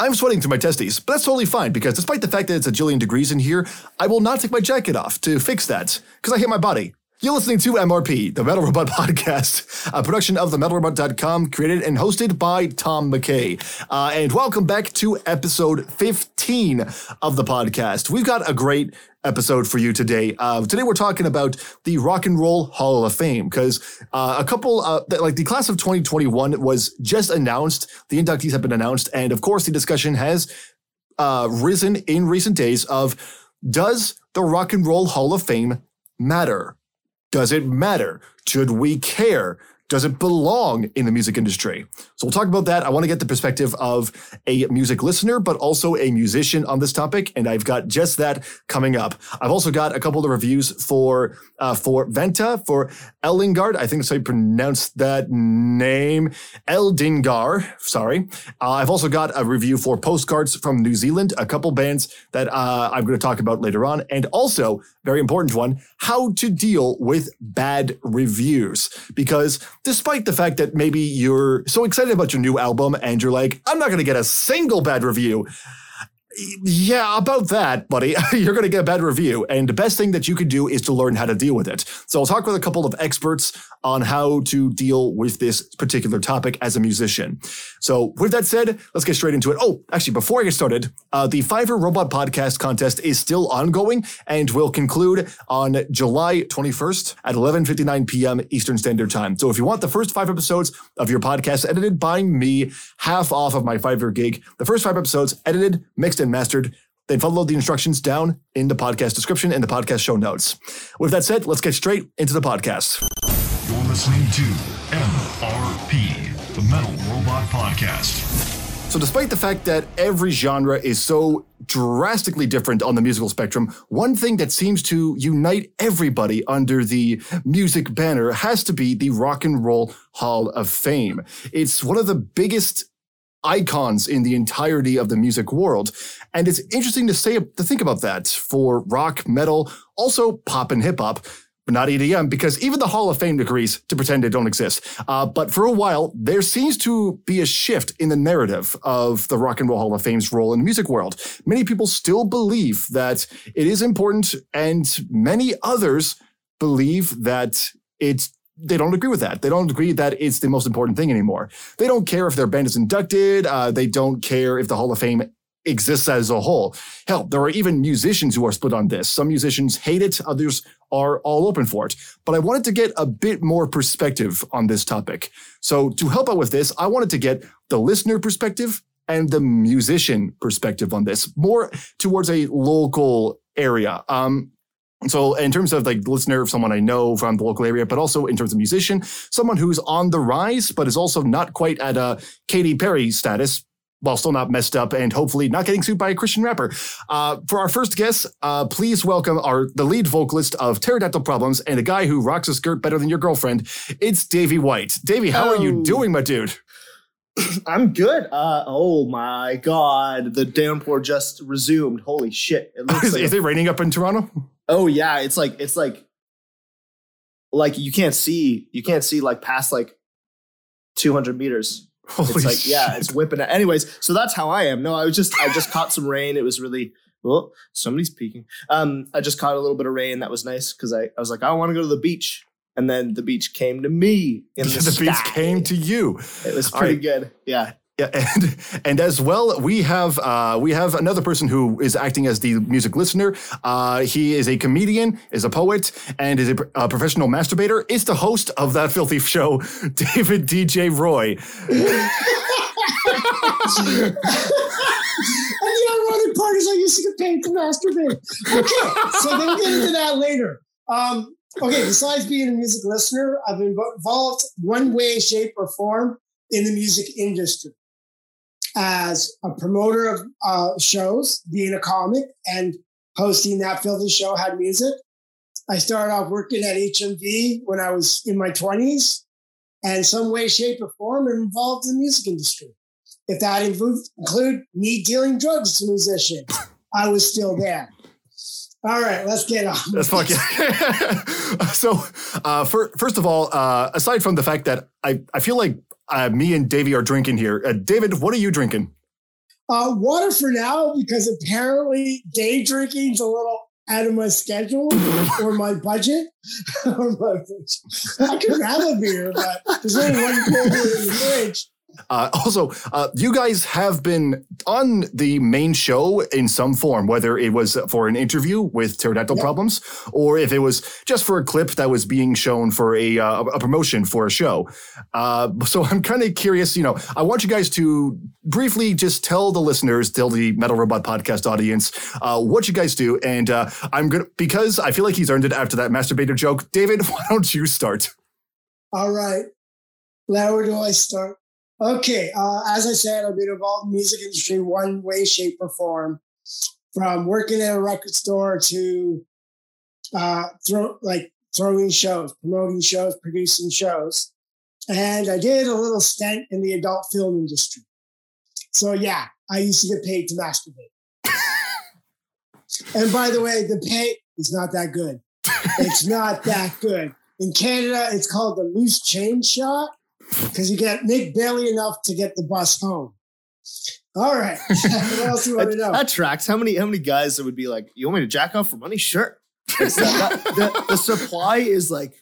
I'm sweating through my testes, but that's totally fine because despite the fact that it's a jillion degrees in here, I will not take my jacket off to fix that because I hate my body. You're listening to MRP, the Metal Robot Podcast, a production of the themetalrobot.com, created and hosted by Tom McKay. Uh, and welcome back to episode 15 of the podcast. We've got a great episode for you today. Uh, today we're talking about the Rock and Roll Hall of Fame because uh, a couple, uh, like the class of 2021 was just announced. The inductees have been announced, and of course the discussion has uh, risen in recent days of does the Rock and Roll Hall of Fame matter? Does it matter? Should we care? Does it belong in the music industry? So we'll talk about that. I want to get the perspective of a music listener, but also a musician on this topic, and I've got just that coming up. I've also got a couple of reviews for uh, for Venta for Ellingard. I think that's how you pronounce that name, Eldingar. Sorry. Uh, I've also got a review for Postcards from New Zealand, a couple bands that uh, I'm going to talk about later on, and also very important one: how to deal with bad reviews because despite the fact that maybe you're so excited about your new album and you're like, I'm not going to get a single bad review. Yeah, about that, buddy. You're going to get a bad review. And the best thing that you can do is to learn how to deal with it. So I'll talk with a couple of experts on how to deal with this particular topic as a musician. So with that said, let's get straight into it. Oh, actually, before I get started, uh, the Fiverr Robot Podcast contest is still ongoing and will conclude on July 21st at 11.59 p.m. Eastern Standard Time. So if you want the first five episodes of your podcast edited by me, half off of my Fiverr gig, the first five episodes edited, mixed, and mastered, then follow the instructions down in the podcast description and the podcast show notes. With that said, let's get straight into the podcast. You're listening to MRP, the Metal Robot Podcast. So, despite the fact that every genre is so drastically different on the musical spectrum, one thing that seems to unite everybody under the music banner has to be the Rock and Roll Hall of Fame. It's one of the biggest icons in the entirety of the music world. And it's interesting to say to think about that for rock, metal, also pop and hip hop. But not EDM, because even the Hall of Fame agrees to pretend they don't exist. Uh, but for a while, there seems to be a shift in the narrative of the Rock and Roll Hall of Fame's role in the music world. Many people still believe that it is important, and many others believe that it's they don't agree with that. They don't agree that it's the most important thing anymore. They don't care if their band is inducted. Uh, they don't care if the Hall of Fame exists as a whole. Hell, there are even musicians who are split on this. Some musicians hate it, others are all open for it. But I wanted to get a bit more perspective on this topic. So to help out with this, I wanted to get the listener perspective and the musician perspective on this, more towards a local area. Um, so in terms of like listener, someone I know from the local area, but also in terms of musician, someone who's on the rise, but is also not quite at a Katy Perry status, while still not messed up and hopefully not getting sued by a Christian rapper. Uh, for our first guest, uh, please welcome our the lead vocalist of Pterodactyl Problems and a guy who rocks a skirt better than your girlfriend. It's Davey White. Davey, how are you Oh. doing, my dude? I'm good. Uh, oh my god, the downpour just resumed. Holy shit! It looks is, like is it raining up in Toronto? Oh yeah, it's like it's like like you can't see you can't see like past like 200 meters. Holy It's like yeah, it's whipping. It. Anyways, so that's how I am. No, I was just I just caught some rain. It was really well. Somebody's peeking. Um, I just caught a little bit of rain. That was nice because I I was like I want to go to the beach, and then the beach came to me in the, the beach came to you. It was pretty right. good. Yeah. And and as well, we have uh, we have another person who is acting as the music listener. Uh, he is a comedian, is a poet, and is a, a professional masturbator. It's the host of that filthy show, David DJ Roy. and the ironic part is I used to get paid to masturbate. Okay, so we'll get into that later. Um, okay, besides being a music listener, I've been involved one way, shape, or form in the music industry as a promoter of uh, shows, being a comic, and hosting that filthy show had music. I started off working at HMV when I was in my 20s, and some way, shape, or form involved in the music industry. If that include, me dealing drugs to musicians, I was still there. All right, let's get on. That's fucking. so, uh, fir- first of all, uh, aside from the fact that I, I feel like uh, me and Davey are drinking here. Uh, David, what are you drinking? Uh, water for now because apparently day drinking's a little out of my schedule or my budget. or my budget. I could have a beer, but there's only one cold one in the fridge. Uh, also, uh, you guys have been on the main show in some form, whether it was for an interview with pterodactyl Yeah. problems or if it was just for a clip that was being shown for a, uh, a promotion for a show. Uh, so I'm kind of curious, you know, I want you guys to briefly just tell the listeners, tell the Metal Robot podcast audience, uh, what you guys do. And uh, I'm going to, because I feel like he's earned it after that masturbator joke. David, why don't you start? All right. Now where do I start? Okay. Uh, as I said, I've been involved in the music industry one way, shape, or form. From working at a record store to uh, throw like throwing shows, promoting shows, producing shows. And I did a little stint in the adult film industry. So yeah, I used to get paid to masturbate. and by the way, the pay is not that good. It's not that good. In Canada, it's called the loose change shot because you get Nick barely enough to get the bus home. All right. what else do you want to That, know? that tracks. How many how many guys that would be like, you want me to jack off for money? Sure. That- that- the, the supply is like,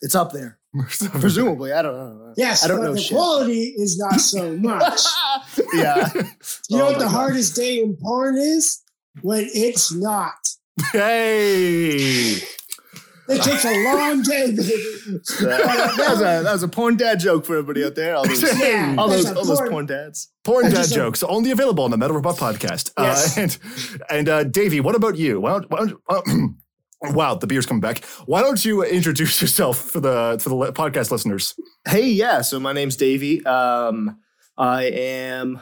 it's up there. Presumably, I don't know. Yes, I don't but know the shit. quality is not so much. yeah. You know Oh what the God. hardest day in porn is? When it's not. Hey! It takes a long day, baby. that, was a, that was a porn dad joke for everybody out there. All those, Yeah, all those, a all those porn- porn dads. Porn dad just- jokes only available on the Metal Robot podcast. Yes. Uh, and and uh, Davey, what about you? Why don't, why don't, uh, wow, the beer's coming back. Why don't you introduce yourself for the for the podcast listeners? Hey, yeah. So my name's Davey. Um, I am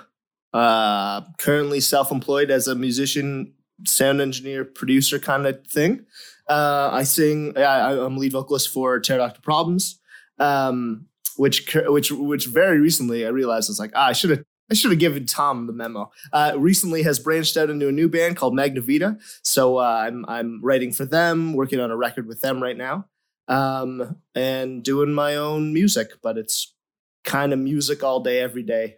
uh, currently self-employed as a musician, sound engineer, producer kind of thing. Uh, I sing. I, I'm lead vocalist for Pterodactyl Problems, um, which which which very recently I realized I was like, ah, I should have. I should have given Tom the memo. Uh, recently has branched out into a new band called Magnavita. So uh, I'm I'm writing for them, working on a record with them right now um, and doing my own music, but it's kind of music all day, every day.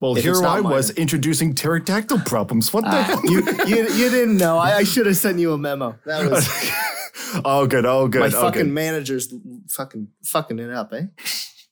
Well, If here I was introducing pterodactyl problems. What the hell? you, you you didn't know. I, I should have sent you a memo. That was oh, good. Oh, good. my oh, fucking good. manager's fucking fucking it up, eh?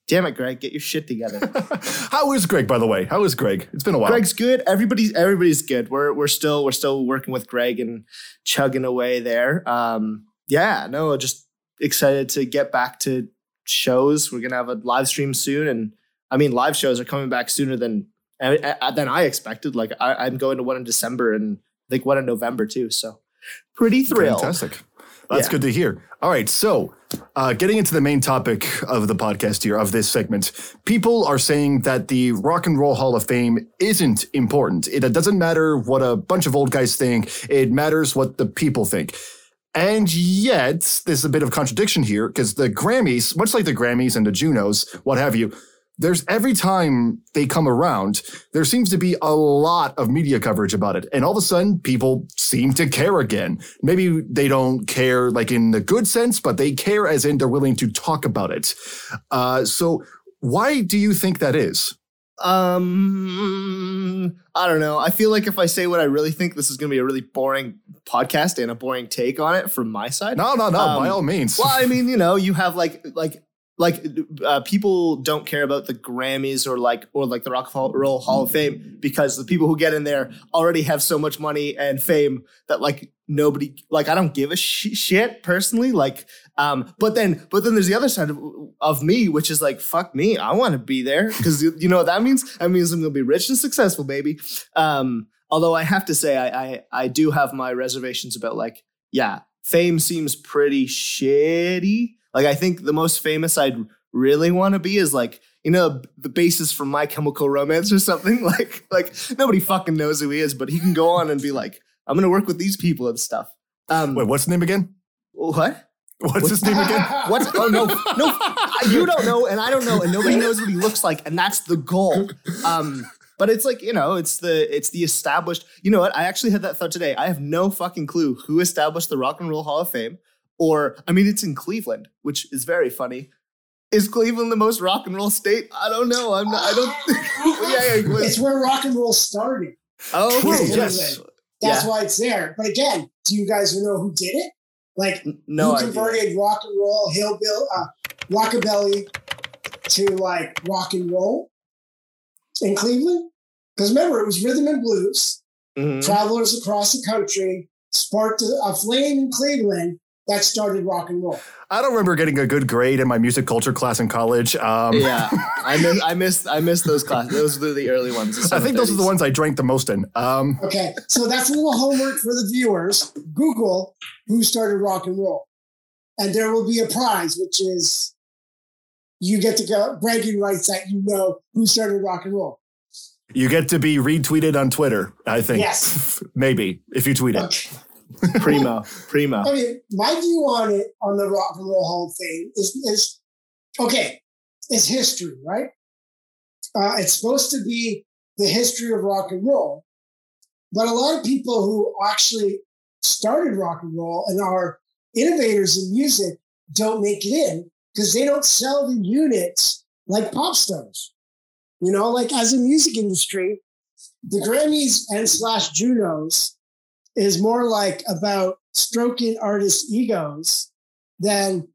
Damn it, Greg, get your shit together. How is Greg, by the way? How is Greg? It's been a while. Greg's good. Everybody's everybody's good. We're we're still we're still working with Greg and chugging away there. Um, yeah, no, just excited to get back to shows. We're gonna have a live stream soon, and I mean, live shows are coming back sooner than uh, uh, than I expected. Like I, I'm going to one in December and I think one in November too. So pretty thrilled. Fantastic. That's Yeah. good to hear. All right, so uh, getting into the main topic of the podcast here, of this segment, people are saying that the Rock and Roll Hall of Fame isn't important. It doesn't matter what a bunch of old guys think, it matters what the people think. And yet, there's a bit of contradiction here because the Grammys, much like the Grammys and the Junos, what have you, there's every time they come around, there seems to be a lot of media coverage about it. And all of a sudden, people seem to care again. Maybe they don't care like in the good sense, but they care as in they're willing to talk about it. Uh, so, why do you think that is? Um, I don't know. I feel like if I say what I really think, this is going to be a really boring podcast and a boring take on it from my side. No, no, no, Um, by all means. Well, I mean, you know, you have like like like uh, people don't care about the Grammys or like or like the Rock and Roll Hall of Fame because the people who get in there already have so much money and fame that like nobody like I don't give a sh- shit personally. Like, um, but then but then there's the other side of, of me, which is like fuck me, I want to be there because you, you know what that means. That means I'm gonna be rich and successful, baby. Um, although I have to say, I I, I do have my reservations about like yeah, fame seems pretty shitty. Like I think the most famous I'd really want to be is like you know the bassist for My Chemical Romance or something. Like like nobody fucking knows who he is, but he can go on and be like, I'm gonna work with these people and stuff. Um, Wait, what's the name again? what? What's his name again? What? Oh no, no, you don't know, and I don't know, and nobody knows what he looks like, and that's the goal. Um, but it's like you know, it's the it's the established. You know what? I actually had that thought today. I have no fucking clue who established the Rock and Roll Hall of Fame, or I mean, it's in Cleveland, which is very funny. Is Cleveland the most rock and roll state? I don't know. I'm not. I don't. yeah, yeah. It's where rock and roll started. Oh, True, yes. That's Yeah. why it's there. But again, do you guys know who did it? Like No who idea. converted rock and roll, hillbill, uh, rockabilly to like rock and roll in Cleveland? Because remember, it was rhythm and blues. Mhm. Travelers across the country sparked a flame in Cleveland that started rock and roll. I don't remember getting a good grade in my music culture class in college. Um, Yeah, I miss. I missed. I missed those classes. Those were the early ones. the I think those are the ones I drank the most in. Um, Okay, so that's a little homework for the viewers. Google who started rock and roll, and there will be a prize, which is you get to go bragging rights that you know who started rock and roll. you get to be retweeted on Twitter, I think. Yes. Maybe, if you tweet it. Primo, primo. I mean, my view on it on the rock and roll hall thing is is okay. It's history, right? Uh, it's supposed to be the history of rock and roll, but a lot of people who actually started rock and roll and are innovators in music don't make it in because they don't sell the units like pop stars. You know, like as a music industry, the Grammys and slash Junos is more like about stroking artists' egos than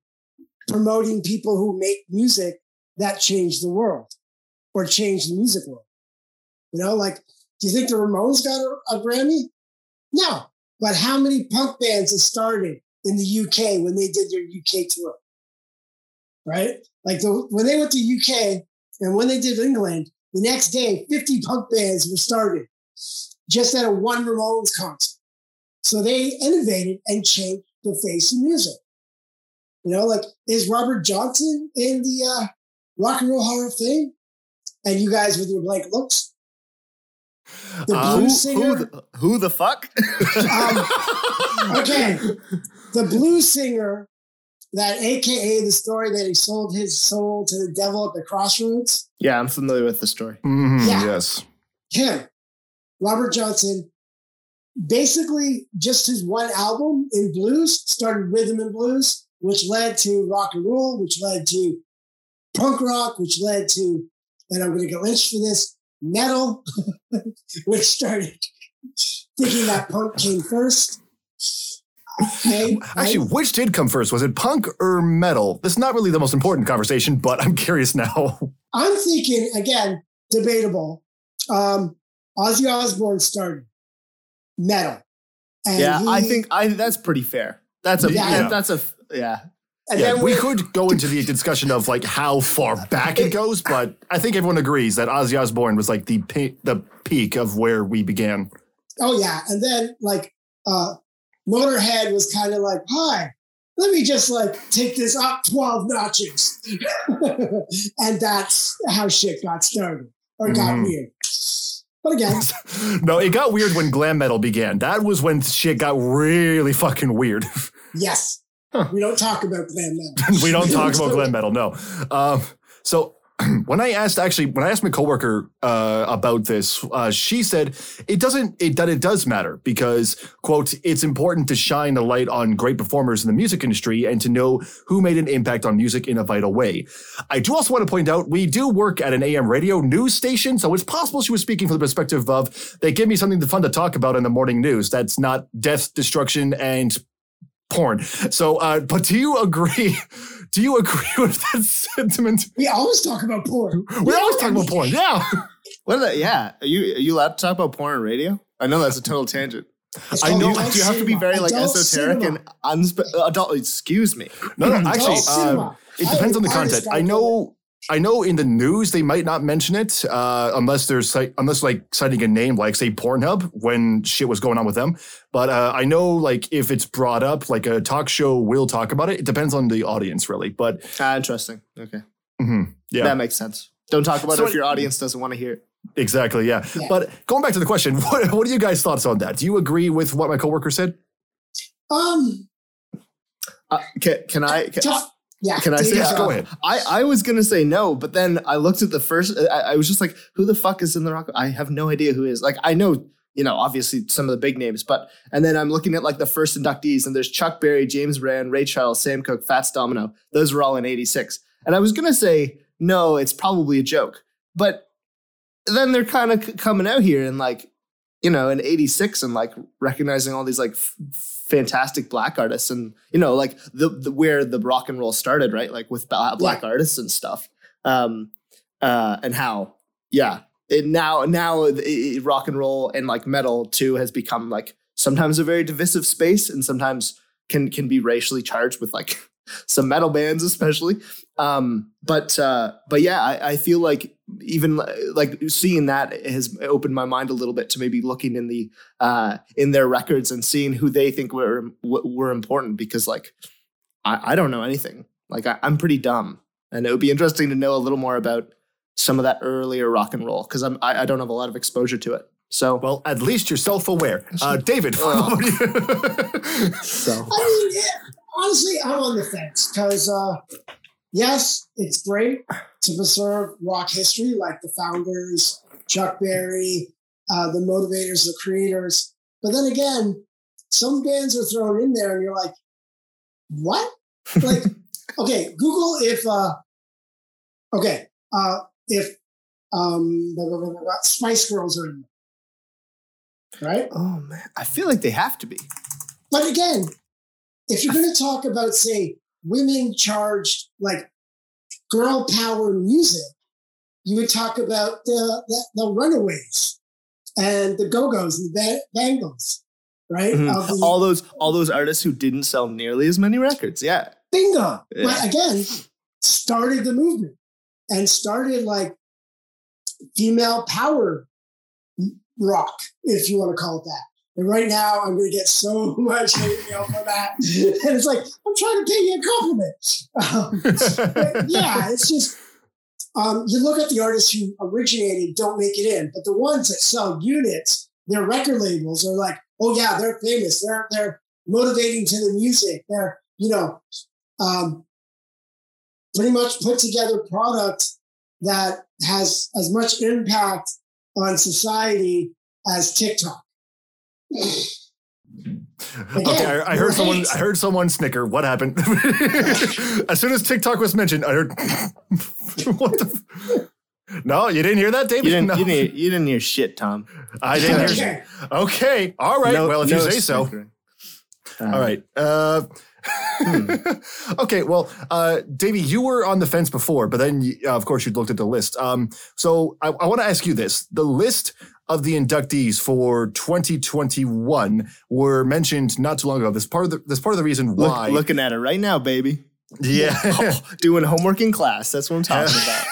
promoting people who make music that change the world or change the music world. You know, like, do you think the Ramones got a, a Grammy? No. But how many punk bands have started in the UK when they did their UK tour? Right? Like the, when they went to UK and when they did England, the next day, 50 punk bands were started just at a one Ramones concert. So they innovated and changed the face of music. You know, like is Robert Johnson in the uh, Rock and Roll Hall of Fame? And you guys with your blank looks. The Uh, who, singer. who, the, who the fuck? Um, okay, the blues singer, that AKA the story that he sold his soul to the devil at the crossroads. yeah, I'm familiar with the story. Mhm, Yeah. Yes. him, Robert Johnson, basically just his one album in blues started rhythm and blues, which led to rock and roll, which led to punk rock, which led to, and I'm going to get lynched for this, metal, which started thinking that punk came first. Okay, Actually, which did come first? Was it punk or metal? That's not really the most important conversation, but I'm curious now. I'm thinking again, debatable. Um, Ozzy Osbourne started metal. And yeah, I think I that's pretty fair. That's a Yeah. that- that's a yeah. and yeah, then we we- could go into the discussion of like how far back it goes, but I think everyone agrees that Ozzy Osbourne was like the pe- the peak of where we began. Oh yeah, and then like uh Motorhead was kind of like, "Hi, let me just like take this up twelve notches," and that's how shit got started or got Mhm. weird. But again, no, it got weird when glam metal began. That was when shit got really fucking weird. yes, we don't talk about glam metal. we don't talk about glam metal, no. Um, so when I asked, actually, when I asked my coworker uh, about this, uh, she said it doesn't, it, that it does matter because, quote, it's important to shine a light on great performers in the music industry and to know who made an impact on music in a vital way. I do also want to point out we do work at an AM radio news station, so it's possible she was speaking from the perspective of they give me something fun to talk about in the morning news. That's not death, destruction, and porn. So, uh, but do you agree? Do you agree with that sentiment? We always talk about porn. We always talk about porn. Yeah, What are that? Yeah, are you are you allowed to talk about porn on radio? I know that's a total tangent. It's I know- Do you, adult have to be very like Adult esoteric cinema. and unspe- adult? Excuse me. no, no. Adult Actually, uh, cinema. it depends I- on the I content. I gotta know. I know in the news they might not mention it uh, unless there's like, unless like citing a name like say Pornhub when shit was going on with them. But uh, I know like if it's brought up, like a talk show will talk about it. It depends on the audience really. But Ah, interesting. Okay, mhm, yeah, that makes sense. Don't talk about So it if your audience doesn't want to hear it. exactly. Yeah. Yeah. But going back to the question, what, what are you guys' thoughts on that? Do you agree with what my coworker said? Um, Uh, can, can I? Can, tough. Yeah. Can I say Dave's that? Go ahead. I, I was gonna say no, but then I looked at the first. I, I was just like, "Who the fuck is in the rock?" I have no idea who is. Like, I know, you know, obviously some of the big names, but and then I'm looking at like the first inductees, and there's Chuck Berry, James Brown, Ray Charles, Sam Cooke, Fats Domino. Those were all in '86, And I was gonna say no, it's probably a joke, but then they're kind of c- coming out here and like you know in 86 and like recognizing all these like f- fantastic black artists and you know like the, the where the rock and roll started right? Like with black artists and stuff. Um uh and how? Yeah. It now now it- rock and roll and like metal too has become like sometimes a very divisive space and sometimes can can be racially charged with like some metal bands especially. Um but uh but yeah I, I feel like even uh, like seeing that has opened my mind a little bit to maybe looking in the uh in their records and seeing who they think were were important because like I, I don't know anything like I, I'm pretty dumb and it would be interesting to know a little more about some of that earlier rock and roll because I'm I, I don't have a lot of exposure to it so Well, at least you're self-aware. Uh, David, Oh. you? so I mean, yeah, honestly, I'm on the fence because, uh, yes, it's great to preserve rock history, like the founders, Chuck Berry, uh, the motivators, the creators. But then again, some bands are thrown in there, and you're like, what? Like, okay, Google if, uh, okay, uh, if um, blah, blah, blah, blah, blah, Spice Girls are in there, right? oh man I feel like they have to be But again, if you're going to talk about, say, women charged like girl power music, you would talk about the, the, the Runaways and the Go Go's and the Bangles, right? Mhm. The- all those all those artists who didn't sell nearly as many records yeah bingo. Yeah. But again, started the movement and started like female power rock, if you want to call it that. And right now, I'm going to get so much hate mail for that. and it's like, I'm trying to pay you a compliment. Um, yeah, it's just, um, you look at the artists who originated, don't make it in, but the ones that sell units, their record labels are like, oh yeah, they're famous. They're, they're motivating to the music. They're, you know, um, pretty much put together product that has as much impact on society as TikTok. Okay, I, I heard Right. someone. I heard someone snicker. What happened? as soon as TikTok was mentioned, I heard. what the? f- No, you didn't hear that, David. you didn't no. you didn't you didn't hear shit Tom I didn't hear. Okay. Okay, all right. No- well, if no you say so. snickering. All right. Uh, okay. Well, uh, Davey, you were on the fence before, but then, uh, of course, you looked at the list. Um, so I, I want to ask you this: the list of the inductees for 2021 were mentioned not too long ago. This part of the this part of the reason Look- why. looking at it right now baby yeah. Oh, doing homework in class that's what I'm talking about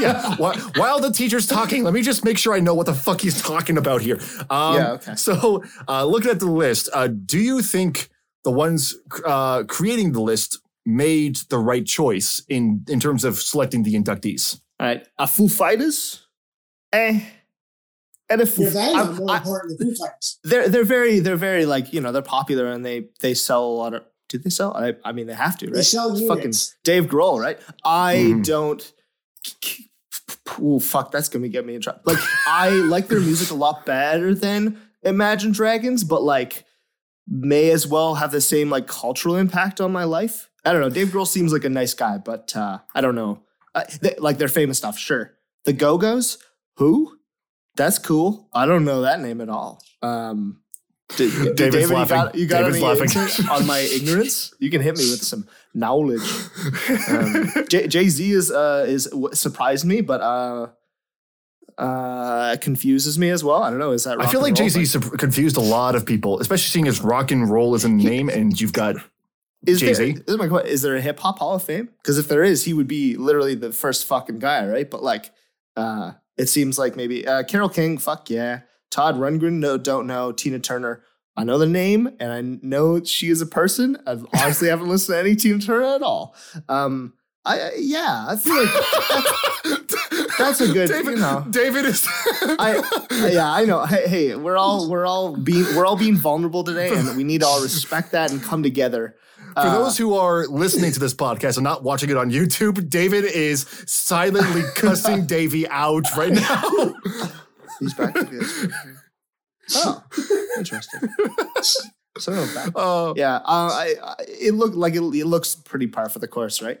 yeah. While, while the teacher's talking, let me just make sure I know what the fuck he's talking about here. Um, Yeah, okay. So, uh, looking at the list, uh, do you think the ones uh, creating the list made the right choice in in terms of selecting the inductees? all right uh, Foo Fighters eh and if Your band I- are more I- important than Foo Fighters. they're they're very they're very like you know they're popular and they they sell a lot of do they sell? I, I mean they have to right? They sell units. fucking Dave Grohl right? I Mhm. don't oh fuck that's gonna get me in trouble. Like I like their music a lot better than Imagine Dragons but like may as well have the same like cultural impact on my life. I don't know Dave Grohl seems like a nice guy but uh I don't know. Uh, they, like their famous stuff sure. The Go Go's who that's cool. I don't know that name at all. Um, did, David's David, laughing. You got, you got David's any laughing. on my ignorance? You can hit me with some knowledge. Um, Jay Z is uh, is surprised me, but uh, uh, confuses me as well. I don't know. Is that? I feel like? Jay Z confused a lot of people, especially seeing as rock and roll is a name, and you've got Is Jay-Z? this is my question. Is there a hip hop Hall of Fame? Because if there is, he would be literally the first fucking guy, right? But like, uh, it seems like maybe uh, Carole King, fuck yeah. Todd Rundgren, no, don't know. Tina Turner, I know the name and I know she is a person. I honestly haven't listened to any Tina Turner at all. Um, I yeah, I feel like that's, that's a good, David, you know. David is. I, yeah, I know. Hey, hey, we're all we're all being we're all being vulnerable today, and we need to all respect that and come together. For those who are listening to this podcast and not watching it on YouTube, David is silently cussing Davey out right now. He's back to this. Oh, interesting. So. Uh, Yeah, uh, I, I, it looked like it, it looks pretty par for the course, right?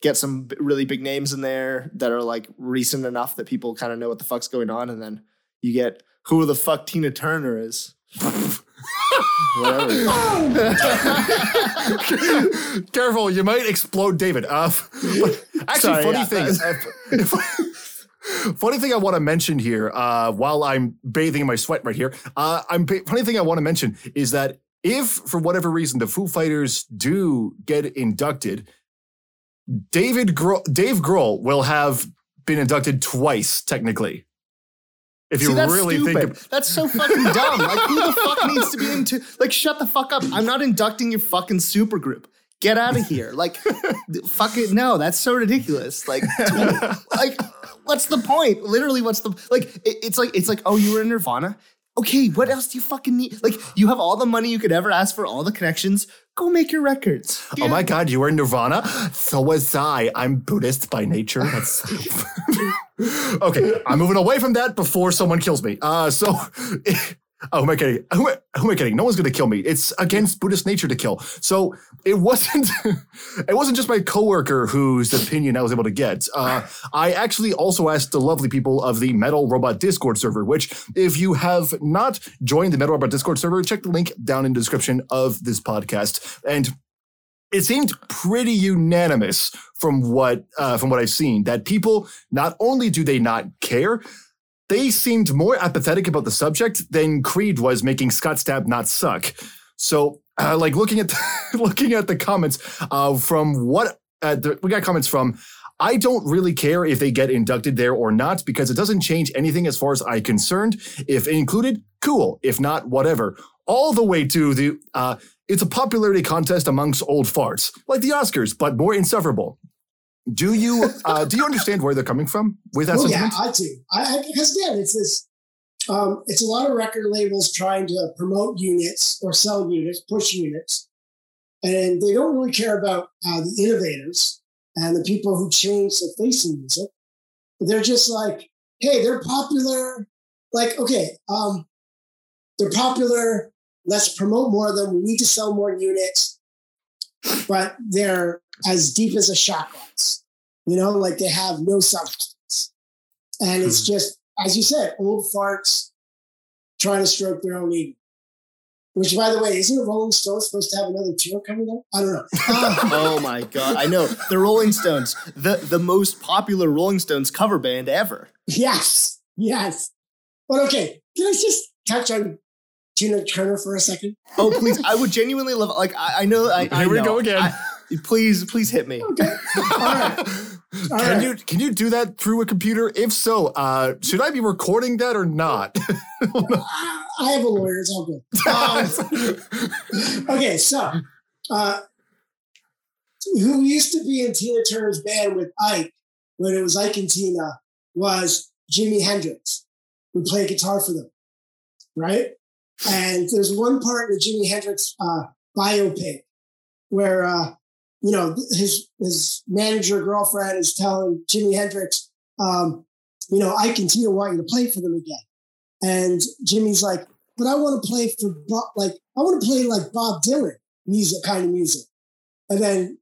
Get some b- really big names in there that are like recent enough that people kind of know what the fuck's going on, and then you get who the fuck Tina Turner is. Careful, you might explode David. Uh, actually, Sorry, funny yeah, thing. uh, funny thing I want to mention here, uh, while I'm bathing in my sweat right here. Uh, I'm funny thing I want to mention is that if for whatever reason the Foo Fighters do get inducted, David Grohl, Dave Grohl will have been inducted twice technically. If you See, that's really stupid. think, that's so fucking dumb. Like, who the fuck needs to be into? Like, shut the fuck up. I'm not inducting your fucking supergroup. Get out of here. Like, fuck it. No, that's so ridiculous. Like, like, what's the point? Literally, what's the like? It, it's like it's like, oh, you were in Nirvana. Okay, what else do you fucking need? Like, you have all the money you could ever ask for, all the connections. Go make your records. oh my God, you were in Nirvana. So was I. I'm Buddhist by nature. That's okay. I'm moving away from that before someone kills me. Uh, so. Oh, am I kidding? Who, who am I kidding? No one's gonna kill me. It's against Buddhist nature to kill. So it wasn't. it wasn't just my coworker whose opinion I was able to get. Uh, I actually also asked the lovely people of the Metal Robot Discord server. Which, if you have not joined the Metal Robot Discord server, check the link down in the description of this podcast. And it seemed pretty unanimous from what uh, from what I've seen that people not only do they not care, they seemed more apathetic about the subject than Creed was making Scott Stapp not suck. So, uh, like looking at looking at the comments uh, from what uh, the, we got comments from. I don't really care if they get inducted there or not because it doesn't change anything as far as I'm concerned. If included, cool. If not, whatever. All the way to the uh, it's a popularity contest amongst old farts, like the Oscars, but more insufferable. Do you uh, do you understand where they're coming from with that Oh yeah. I do. I, I because again, it's this. Um, it's a lot of record labels trying to promote units or sell units, push units, and they don't really care about uh, the innovators and the people who change the face of music. They're just like, hey, they're popular. Like, okay, um, they're popular. Let's promote more of them. We need to sell more units, but they're as deep as a shot glass. You know, like they have no substance. And it's just, as you said, old farts trying to stroke their own ego. Which, by the way, isn't the Rolling Stones supposed to have another tour coming up? I don't know. Uh, Oh my god! I know the Rolling Stones, the the most popular Rolling Stones cover band ever. yes, yes. But okay, can I just touch on Tina Turner for a second? Oh please, I would genuinely love. Like I, I know. I, I Here we know. go again. I- please, please hit me. Okay. All right. All can right. you can you do that through a computer? If so, uh, should I be recording that or not? I I have a lawyer. It's all good. Um, okay, so uh, who used to be in Tina Turner's band with Ike when it was Ike and Tina was Jimi Hendrix, who played guitar for them, right? And there's one part in the Jimi Hendrix uh, biopic where uh, you know his his manager girlfriend is telling Jimi Hendrix, um, you know, I and Tina want you to play for them again, and Jimi's like, but I want to play for Bob, like I want to play like Bob Dylan music, kind of music. And then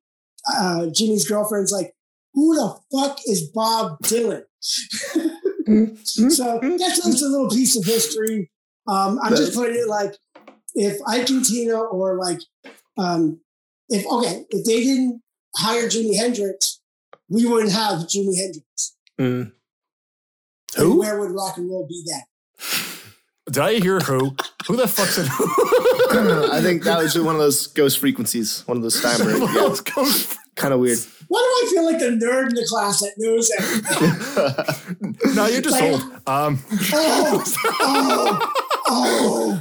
uh, Jimi's girlfriend's like, who the fuck is Bob Dylan? so that's just a little piece of history. Um, I'm just putting it like if Ike and Tina or like um, if okay, if they didn't hire Jimi Hendrix, we wouldn't have Jimi Hendrix. Mm. And Who? where would rock and roll be then? Did I hear who? Who the fuck said who? I think that was one of those ghost frequencies, one of those Steinberg. Yeah, Let's kind of weird. Why do I feel like the nerd in the class that knows everything? No, you're just Like- old. Um, Oh, oh, oh,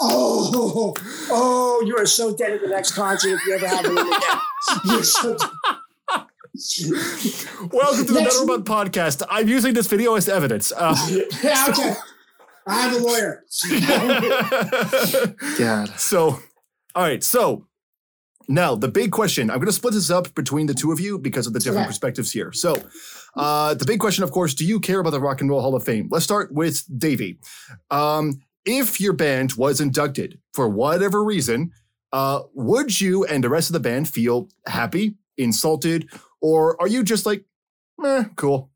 oh, oh, you are so dead at the next concert if you ever have one again. You're so welcome to the Next- Metal Podcast. I'm using this video as evidence. Uh, yeah, okay. I have a lawyer. God. so, all right. So now the big question. I'm going to split this up between the two of you because of the different Okay. perspectives here. So, uh, the big question, of course, do you care about the Rock and Roll Hall of Fame? Let's start with Davey. Um, if your band was inducted for whatever reason, uh, would you and the rest of the band feel happy, insulted, or are you just like, meh, cool?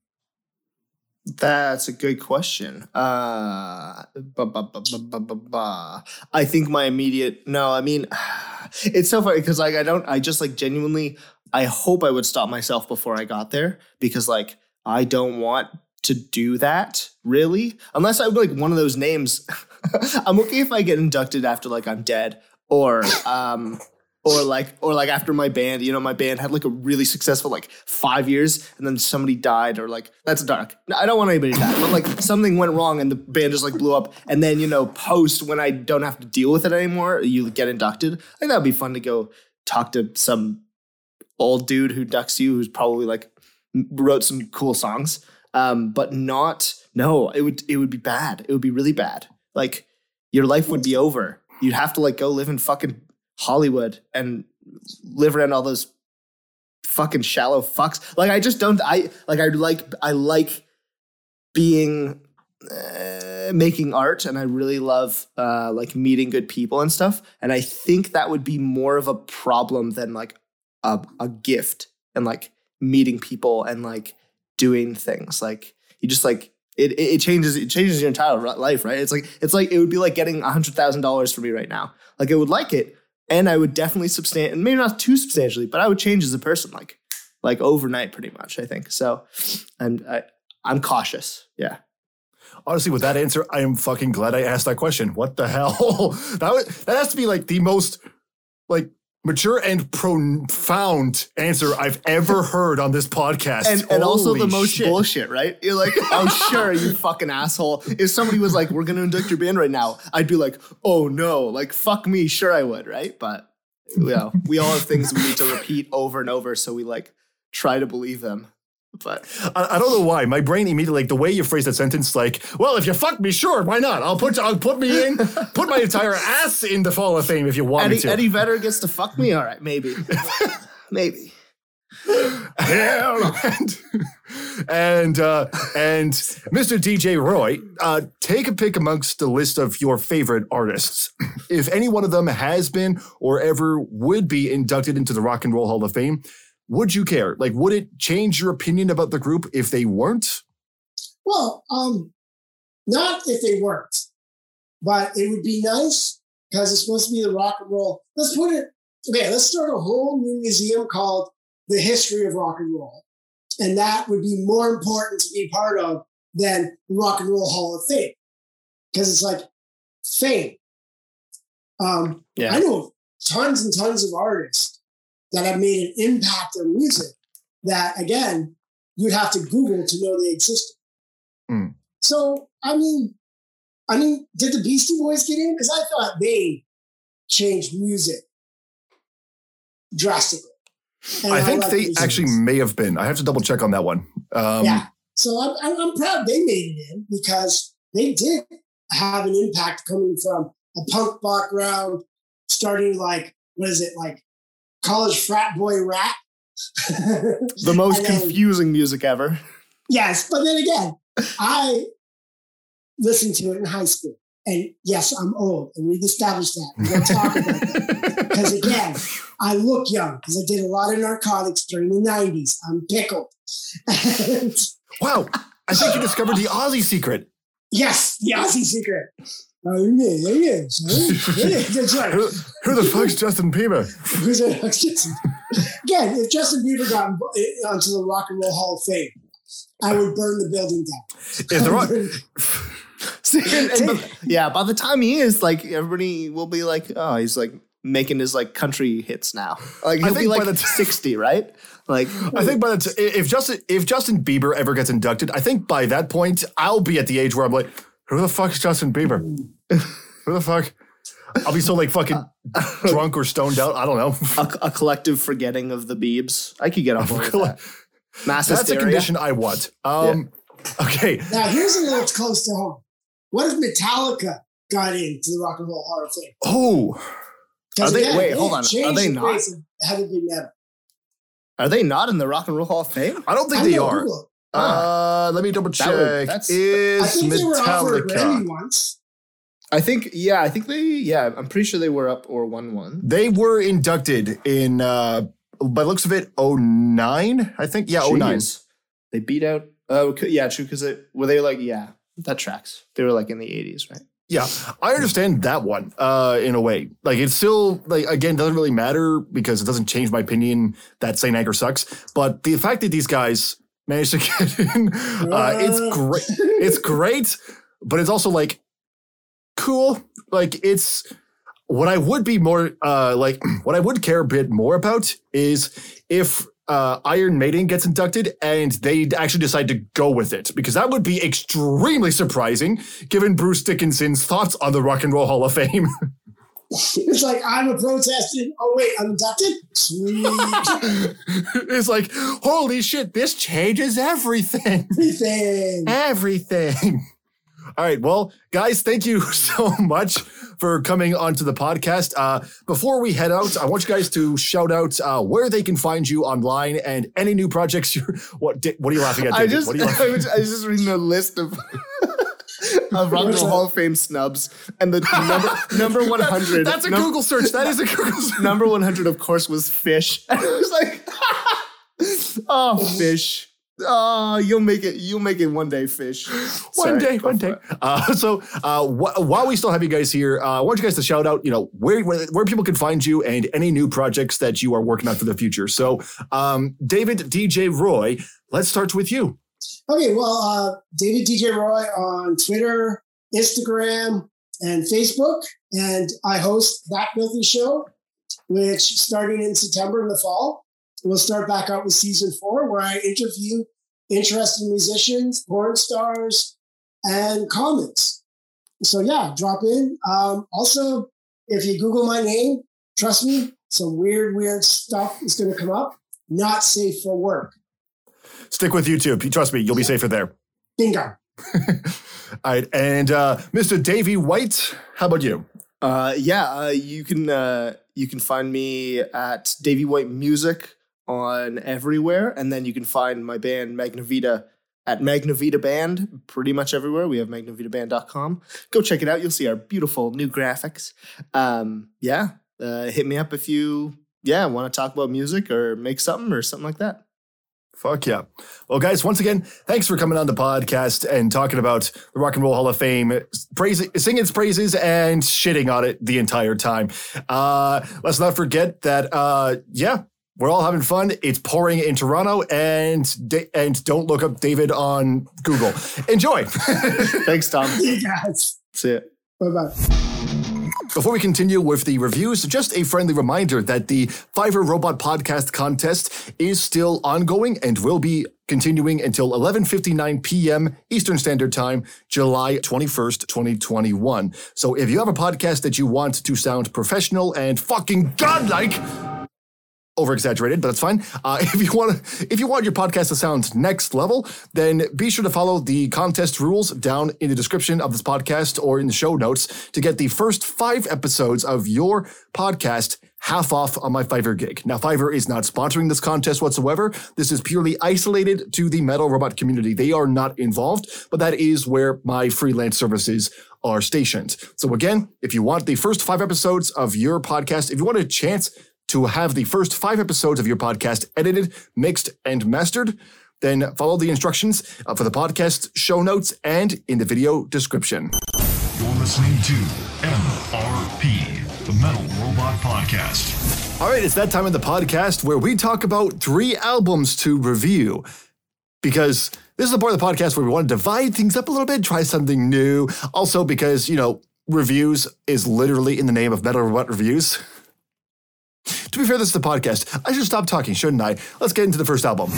That's a good question. Uh, ba, ba, ba, ba, ba, ba, ba. I think my immediate no. I mean, it's so funny because like I don't. I just like genuinely. I hope I would stop myself before I got there because like I don't want to do that really unless I'm like one of those names. I'm okay if I get inducted after like I'm dead or um or like or like after my band you know my band had like a really successful like five years and then somebody died or like that's dark. I don't want anybody to die but like something went wrong and the band just like blew up. And then you know post when i don't have to deal with it anymore you get inducted. I think that'd be fun to go talk to some old dude who ducks you who's probably like wrote some cool songs. Um but not no it would it would be bad. It would be really bad like your life would be over you'd have to like go live in fucking Hollywood and live around all those fucking shallow fucks. Like I just don't. I like. I like. I like being uh, making art, and I really love uh, like meeting good people and stuff. And I think that would be more of a problem than like a a gift and like meeting people and like doing things. Like you just like. It, it, it changes it changes your entire life right it's like it's like it would be like getting hundred thousand dollars for me right now like I would like it and I would definitely substan maybe not too substantially, but I would change as a person, like like overnight, pretty much. I think so. I'm I, I'm cautious. Yeah. Honestly, with that answer, I am fucking glad I asked that question. What the hell? that would, that has to be like the most like mature and profound answer I've ever heard on this podcast. And, and also the most shit. bullshit, right? You're like, oh sure, you fucking asshole. If somebody was like, we're gonna induct your band right now, I'd be like, oh no, like fuck me, sure I would, right? But you know, we all have things we need to repeat over and over, so we like try to believe them. But I, I don't know why. My brain immediately, like the way you phrase that sentence, like, well, if you fuck me, sure, why not? I'll put I'll put me in, put my entire ass in the Fall of Fame if you want me Eddie, to. Eddie Vedder gets to fuck me, all right, maybe, maybe. And and, uh, and Mr. DJ Roy, uh, take a pick amongst the list of your favorite artists. If any one of them has been or ever would be inducted into the Rock and Roll Hall of Fame, would you care? Like, would it change your opinion about the group if they weren't? Well, um, not if they weren't, but it would be nice because it's supposed to be the rock and roll. Let's put it okay. Let's start a whole new museum called the History of Rock and Roll, and that would be more important to be part of than the Rock and Roll Hall of Fame because it's like fame. Um, Yeah. I know tons and tons of artists that have made an impact on music that, again, you'd have to Google to know they existed. Mm. So, I mean, I mean, did the Beastie Boys get in? Because I thought they changed music drastically. And I think like they actually may have been. I have to double check on that one. Um, yeah. So I'm, I'm, I'm proud they made it in because they did have an impact coming from a punk background, starting like, what is it, like college frat boy rap? The most then- confusing music ever. Yes, but then again, I listened to it in high school. And yes, I'm old, and we've established that. Talk about that. Because again, I look young because I did a lot of narcotics during the 90s. I'm pickled. Wow. I think you discovered the Ozzy secret. yes, the Ozzy secret. Oh, yeah, yeah, yeah. So, yeah, That's right. Who, who the fuck's Justin Bieber? Again, if Justin Bieber got eh, onto the Rock and Roll Hall of Fame, I would burn the building down. If the rock, See, and- yeah, by the time he is, like, everybody will be like, oh, he's like making his like country hits now. Like I he'll be think by like the t- 60, right? Like I think by the t- if Justin if Justin Bieber ever gets inducted, I think by that point I'll be at the age where I'm like, who the fuck's Justin Bieber? who the fuck? I'll be so like fucking drunk or stoned out. I don't know. a, a collective forgetting of the Beebs. I could get on board with that. Mass That's a hysteria. condition I want. Um, Okay, Now, here's a little close to home. What if Metallica got into the Rock and Roll Hall of Fame? Oh, Are they- again, wait, have hold on. Are they the not? face of heavy metal. Are they not in the Rock and Roll Hall of Fame? I don't think I they know, are. Google it. Uh, let me double That would- check. that's- I Is think they were offered a Metallica? Grammy once. I think yeah, I think they yeah, I'm pretty sure they were up or one one. They were inducted in, uh, by looks of it, 09, I think. Yeah, 09. Jeez. They beat out. Oh c- yeah, true. Because were they like yeah, that tracks. They were like in the 80s, right? Yeah, I understand that one uh, in a way. Like, it's still, like, again, doesn't really matter because it doesn't change my opinion that St. Anger sucks. But the fact that these guys managed to get in, uh, it's great. It's great, but it's also like cool. Like, it's what I would be more, uh, like, what I would care a bit more about is if uh, Iron Maiden gets inducted and they actually decide to go with it, because that would be extremely surprising given Bruce Dickinson's thoughts on the Rock and Roll Hall of Fame. It's like I'm a protestant. Oh wait, I'm inducted. Sweet. it's like, holy shit, this changes everything. Everything. Everything. All right. Well, guys, thank you so much for coming onto the podcast. Uh, before we head out, I want you guys to shout out uh, where they can find you online and any new projects you're. What, Di- what are you laughing at? I David? just what are you I laughing was, I was just reading the list of of Rock and Roll Hall of Fame snubs, and the number number one hundred. That's a Google search. That is a Google search. Number one hundred, of course, was Phish. And I was like, oh, Phish. Oh, you'll make it. You'll make it one day, Phish. One day, one day. Uh, so uh, wh- while we still have you guys here, uh, I want you guys to shout out, you know, where, where where people can find you and any new projects that you are working on for the future. So, um, David DJ Roy, let's start with you. Okay, well, uh, David DJ Roy on Twitter, Instagram, and Facebook, and I host that filthy show, which starting in September in the fall, we'll start back out with season four, where I interview interesting musicians, porn stars, and comics. So yeah, drop in. Um, also, if you Google my name, trust me, some weird, weird stuff is going to come up. Not safe for work. Stick with YouTube. Trust me, you'll be safer there. Bingo. All right, and uh, Mr. Davey White, how about you? Uh, yeah, uh, you can uh, you can find me at Davy White Music on everywhere, and then you can find my band Magnavita at Magnavita Band pretty much everywhere. We have magnavitaband.com. Go check it out. You'll see our beautiful new graphics. Um, yeah, uh, hit me up if you yeah want to talk about music or make something or something like that. Fuck yeah. Well, guys, once again, thanks for coming on the podcast and talking about the Rock and Roll Hall of Fame, praising, singing its praises and shitting on it the entire time. Uh, let's not forget that, uh, yeah, we're all having fun. It's pouring in Toronto, and and don't look up David on Google. Enjoy. Thanks, Tom. You guys. See it. Bye bye. Before we continue with the reviews, just a friendly reminder that the Fiverr Robot Podcast contest is still ongoing and will be continuing until 11:59 p.m. Eastern Standard Time, July 21st, 2021. So if you have a podcast that you want to sound professional and fucking godlike, over exaggerated, but that's fine. Uh, if you want if you want your podcast to sound next level, then be sure to follow the contest rules down in the description of this podcast or in the show notes to get the first five episodes of your podcast half off on my Fiverr gig. Now, Fiverr is not sponsoring this contest whatsoever. This is purely isolated to the metal robot community. They are not involved, but that is where my freelance services are stationed. So again, if you want the first five episodes of your podcast, if you want a chance to have the first five episodes of your podcast edited, mixed, and mastered, then follow the instructions uh, for the podcast show notes and in the video description. You're listening to MRP, the Metal Robot Podcast. All right, it's that time of the podcast where we talk about three albums to review. Because this is the part of the podcast where we want to divide things up a little bit, try something new. Also, because, you know, reviews is literally in the name of Metal Robot Reviews. To be fair, this is the podcast. I should stop talking, shouldn't I? Let's get into the first album.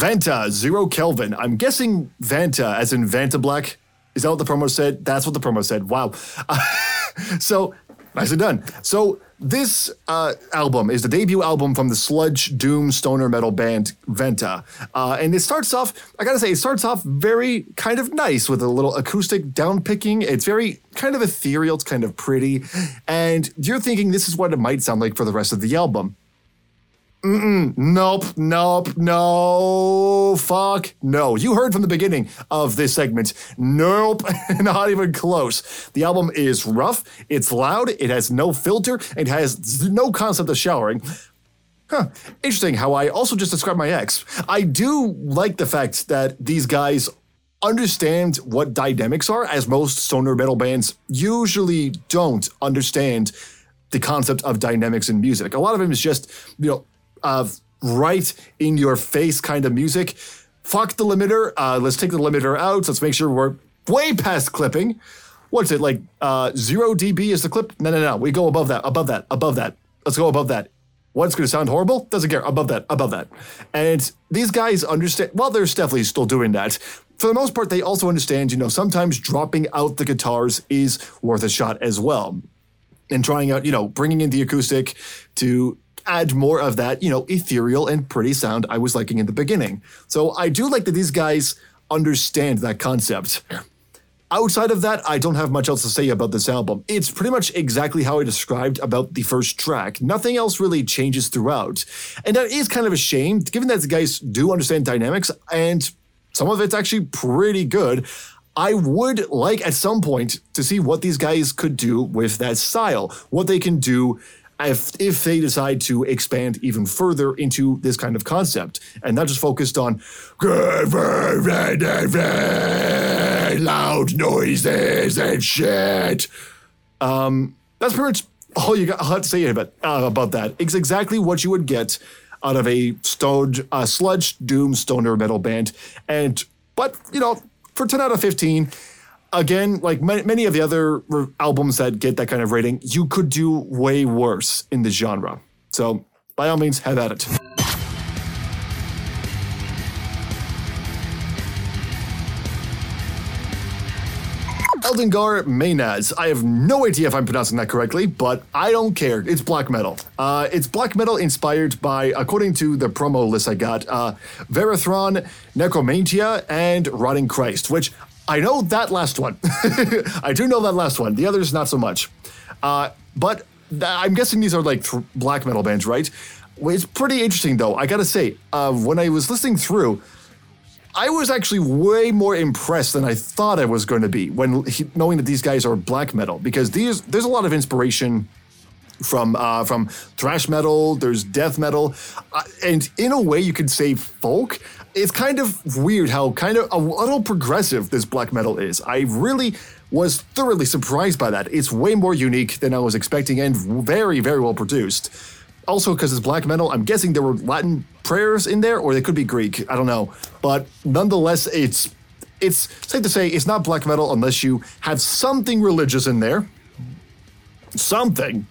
Vanta, Zero Kelvin. I'm guessing Vanta, as in Vanta Black. Is that what the promo said? That's what the promo said. Wow. so, nicely done. So, this uh, album is the debut album from the sludge doom stoner metal band Vanta. Uh, and it starts off, I gotta say, it starts off very kind of nice with a little acoustic downpicking. It's very kind of ethereal, it's kind of pretty. And you're thinking this is what it might sound like for the rest of the album. Mm-mm, nope, nope, no, fuck, no. You heard from the beginning of this segment. Nope, not even close. The album is rough, it's loud, it has no filter, it has no concept of showering. Huh. Interesting how I also just described my ex. I do like the fact that these guys understand what dynamics are, as most stoner metal bands usually don't understand the concept of dynamics in music. A lot of them is just, you know, uh, right in your face kind of music. Fuck the limiter. Uh, let's take the limiter out. Let's make sure we're way past clipping. What's it like? Uh, zero dB is the clip? No, no, no. We go above that, above that, above that. Let's go above that. What's going to sound horrible? Doesn't care. Above that, above that. And these guys understand. Well, they're definitely still doing that. For the most part, they also understand. You know, sometimes dropping out the guitars is worth a shot as well and trying out, you know, bringing in the acoustic to add more of that, you know, ethereal and pretty sound I was liking in the beginning. So I do like that these guys understand that concept. Outside of that, I don't have much else to say about this album. It's pretty much exactly how I described about the first track. Nothing else really changes throughout. And that is kind of a shame, given that the guys do understand dynamics and some of it's actually pretty good. I would like at some point to see what these guys could do with that style, what they can do if, if they decide to expand even further into this kind of concept and not just focused on loud noises and shit. Um, that's pretty much all you got to say about, uh, about that. It's exactly what you would get out of a stone, uh, sludge doom stoner metal band. And, but, you know, for 10 out of 15, again, like ma- many of the other re- albums that get that kind of rating, you could do way worse in the genre. So, by all means, have at it. Eldengar Maynaz. I have no idea if I'm pronouncing that correctly, but I don't care. It's black metal. Uh, it's black metal inspired by, according to the promo list I got, uh, Varathron, Necromantia, and Rotting Christ, which I know that last one. I do know that last one. The others, not so much. Uh, but th- I'm guessing these are like th- black metal bands, right? It's pretty interesting, though. I gotta say, uh, when I was listening through, I was actually way more impressed than I thought I was going to be when he, knowing that these guys are black metal because these there's a lot of inspiration from uh, from thrash metal. There's death metal, uh, and in a way you could say folk. It's kind of weird how kind of a little progressive this black metal is. I really was thoroughly surprised by that. It's way more unique than I was expecting and very very well produced. Also, because it's black metal, I'm guessing there were Latin prayers in there, or they could be Greek. I don't know, but nonetheless, it's it's safe to say it's not black metal unless you have something religious in there. Something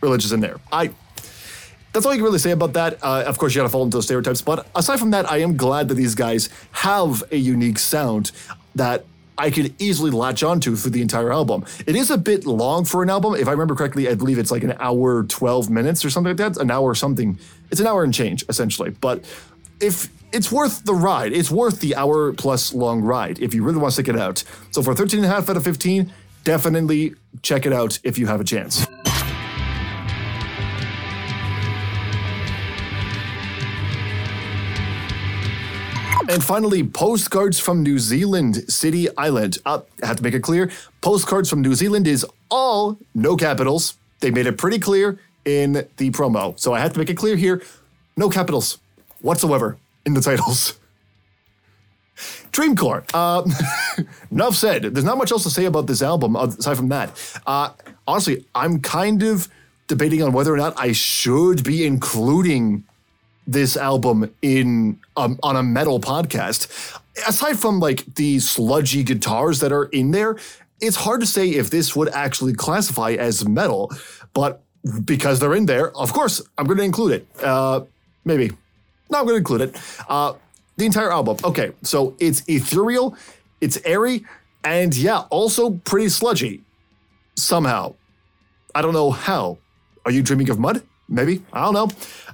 religious in there. I. That's all you can really say about that. Uh, of course, you gotta fall into those stereotypes. But aside from that, I am glad that these guys have a unique sound that I could easily latch onto through the entire album. It is a bit long for an album. If I remember correctly, I believe it's like an hour, 12 minutes or something like that. An hour something. It's an hour and change, essentially. But if it's worth the ride, it's worth the hour plus long ride if you really want to stick it out. So for 13 and a half out of 15, definitely check it out if you have a chance. And finally, postcards from New Zealand City Island. Uh, I have to make it clear postcards from New Zealand is all no capitals. They made it pretty clear in the promo. So I have to make it clear here no capitals whatsoever in the titles. Dreamcore. Uh, enough said. There's not much else to say about this album aside from that. Uh, honestly, I'm kind of debating on whether or not I should be including this album in um, on a metal podcast. Aside from like the sludgy guitars that are in there, it's hard to say if this would actually classify as metal. But because they're in there, of course, I'm going to include it. Uh, maybe. No, I'm going to include it. Uh, the entire album. Okay, so it's ethereal, it's airy, and yeah, also pretty sludgy. Somehow. I don't know how. Are you dreaming of mud? Maybe. I don't know.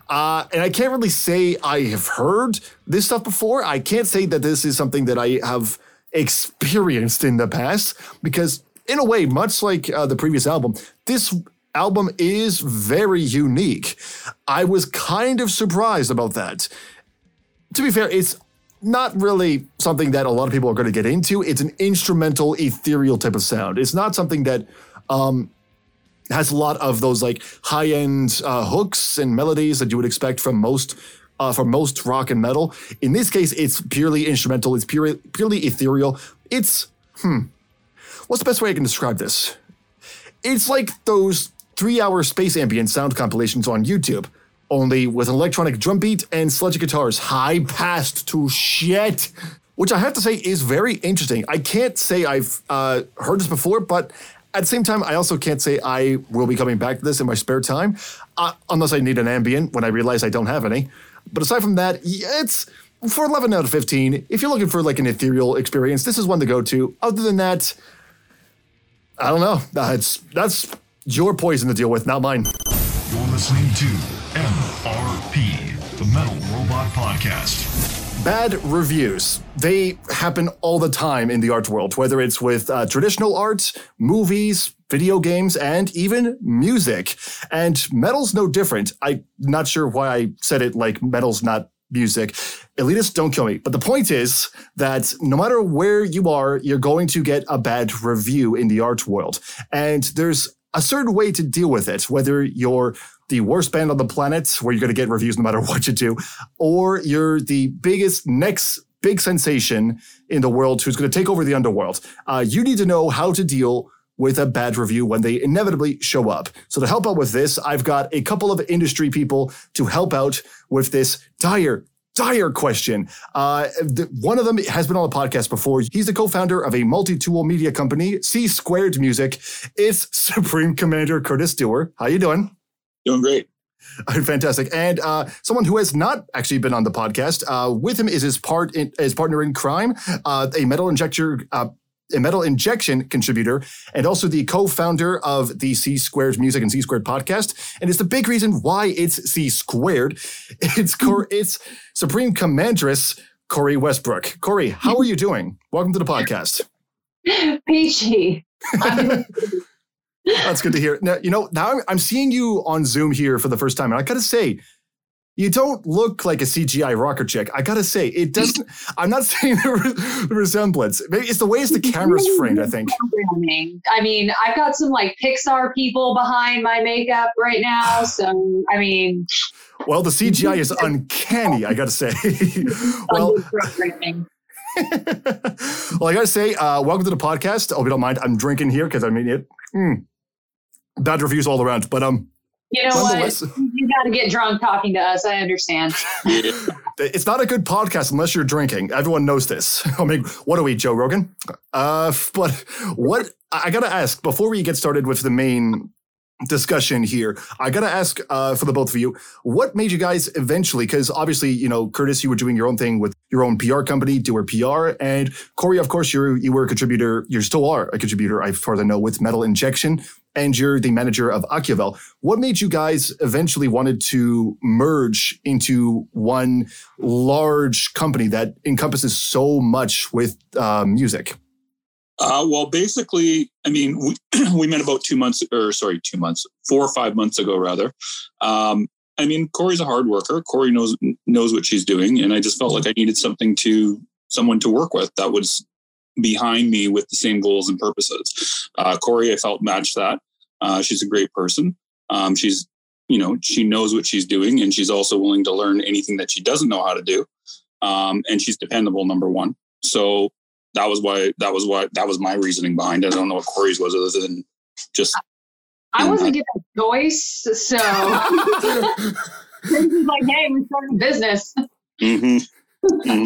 Uh, and I can't really say I have heard this stuff before. I can't say that this is something that I have experienced in the past because, in a way, much like uh, the previous album, this album is very unique. I was kind of surprised about that. To be fair, it's not really something that a lot of people are going to get into. It's an instrumental, ethereal type of sound. It's not something that um, has a lot of those like high end uh, hooks and melodies that you would expect from most. Uh, from most rock and metal. In this case, it's purely instrumental. It's purely purely ethereal. It's hmm. What's the best way I can describe this? It's like those three-hour space ambient sound compilations on YouTube, only with an electronic drum beat and sludgy guitars high passed to shit. Which I have to say is very interesting. I can't say I've uh, heard this before, but at the same time, I also can't say I will be coming back to this in my spare time, uh, unless I need an ambient when I realize I don't have any. But aside from that, it's for 11 out of 15. If you're looking for like an ethereal experience, this is one to go to. Other than that, I don't know. That's that's your poison to deal with, not mine. You're listening to MRP, the Metal Robot Podcast. Bad reviews. They happen all the time in the art world, whether it's with uh, traditional art, movies, video games, and even music. And metal's no different. I'm not sure why I said it like metal's not music. Elitists, don't kill me. But the point is that no matter where you are, you're going to get a bad review in the art world. And there's a certain way to deal with it, whether you're the worst band on the planet, where you're going to get reviews no matter what you do, or you're the biggest, next big sensation in the world who's going to take over the underworld. Uh, you need to know how to deal with a bad review when they inevitably show up. So to help out with this, I've got a couple of industry people to help out with this dire dire question. Uh, one of them has been on the podcast before. He's the co-founder of a multi-tool media company, C Squared Music. It's Supreme Commander Curtis Dewar. How you doing? Doing great. Fantastic. And uh, someone who has not actually been on the podcast, uh, with him is his part in, his partner in crime, uh, a metal injector uh, a metal injection contributor and also the co-founder of the C Squared Music and C Squared podcast. And it's the big reason why it's C Squared. It's Cor- it's Supreme Commandress Corey Westbrook. Corey, how are you doing? Welcome to the podcast. Peachy. That's good to hear. Now, you know, now I'm seeing you on Zoom here for the first time, and I gotta say, you don't look like a CGI rocker chick. I gotta say, it doesn't. I'm not saying the, re- the resemblance. Maybe it's the ways the camera's framed. I think. I mean, I've got some like Pixar people behind my makeup right now, so I mean. Well, the CGI is uncanny. I gotta say. well. well, I gotta say, uh, welcome to the podcast. I hope you don't mind. I'm drinking here because I mean it. Mm, bad reviews all around, but um. You know what? You got to get drunk talking to us. I understand. it's not a good podcast unless you're drinking. Everyone knows this. I mean, what are we, Joe Rogan? Uh, but what I gotta ask before we get started with the main discussion here. I gotta ask uh, for the both of you, what made you guys eventually? Because obviously, you know, Curtis, you were doing your own thing with your own PR company, Dewar PR, and Corey, of course, you you were a contributor. You still are a contributor, as far as I know, with Metal Injection, and you're the manager of Akiavel. What made you guys eventually wanted to merge into one large company that encompasses so much with uh, music? Uh, well, basically, I mean, we, we met about two months, or sorry, two months, four or five months ago, rather. Um, I mean, Corey's a hard worker. Corey knows knows what she's doing, and I just felt like I needed something to someone to work with that was behind me with the same goals and purposes. Uh, Corey, I felt matched that. Uh, she's a great person. Um, she's, you know, she knows what she's doing, and she's also willing to learn anything that she doesn't know how to do. Um, and she's dependable, number one. So that was why that was why that was my reasoning behind it. I don't know what Corey's was other than just I wasn't given a choice, so like, hey, we're starting a business. Mm-hmm. Mm-hmm.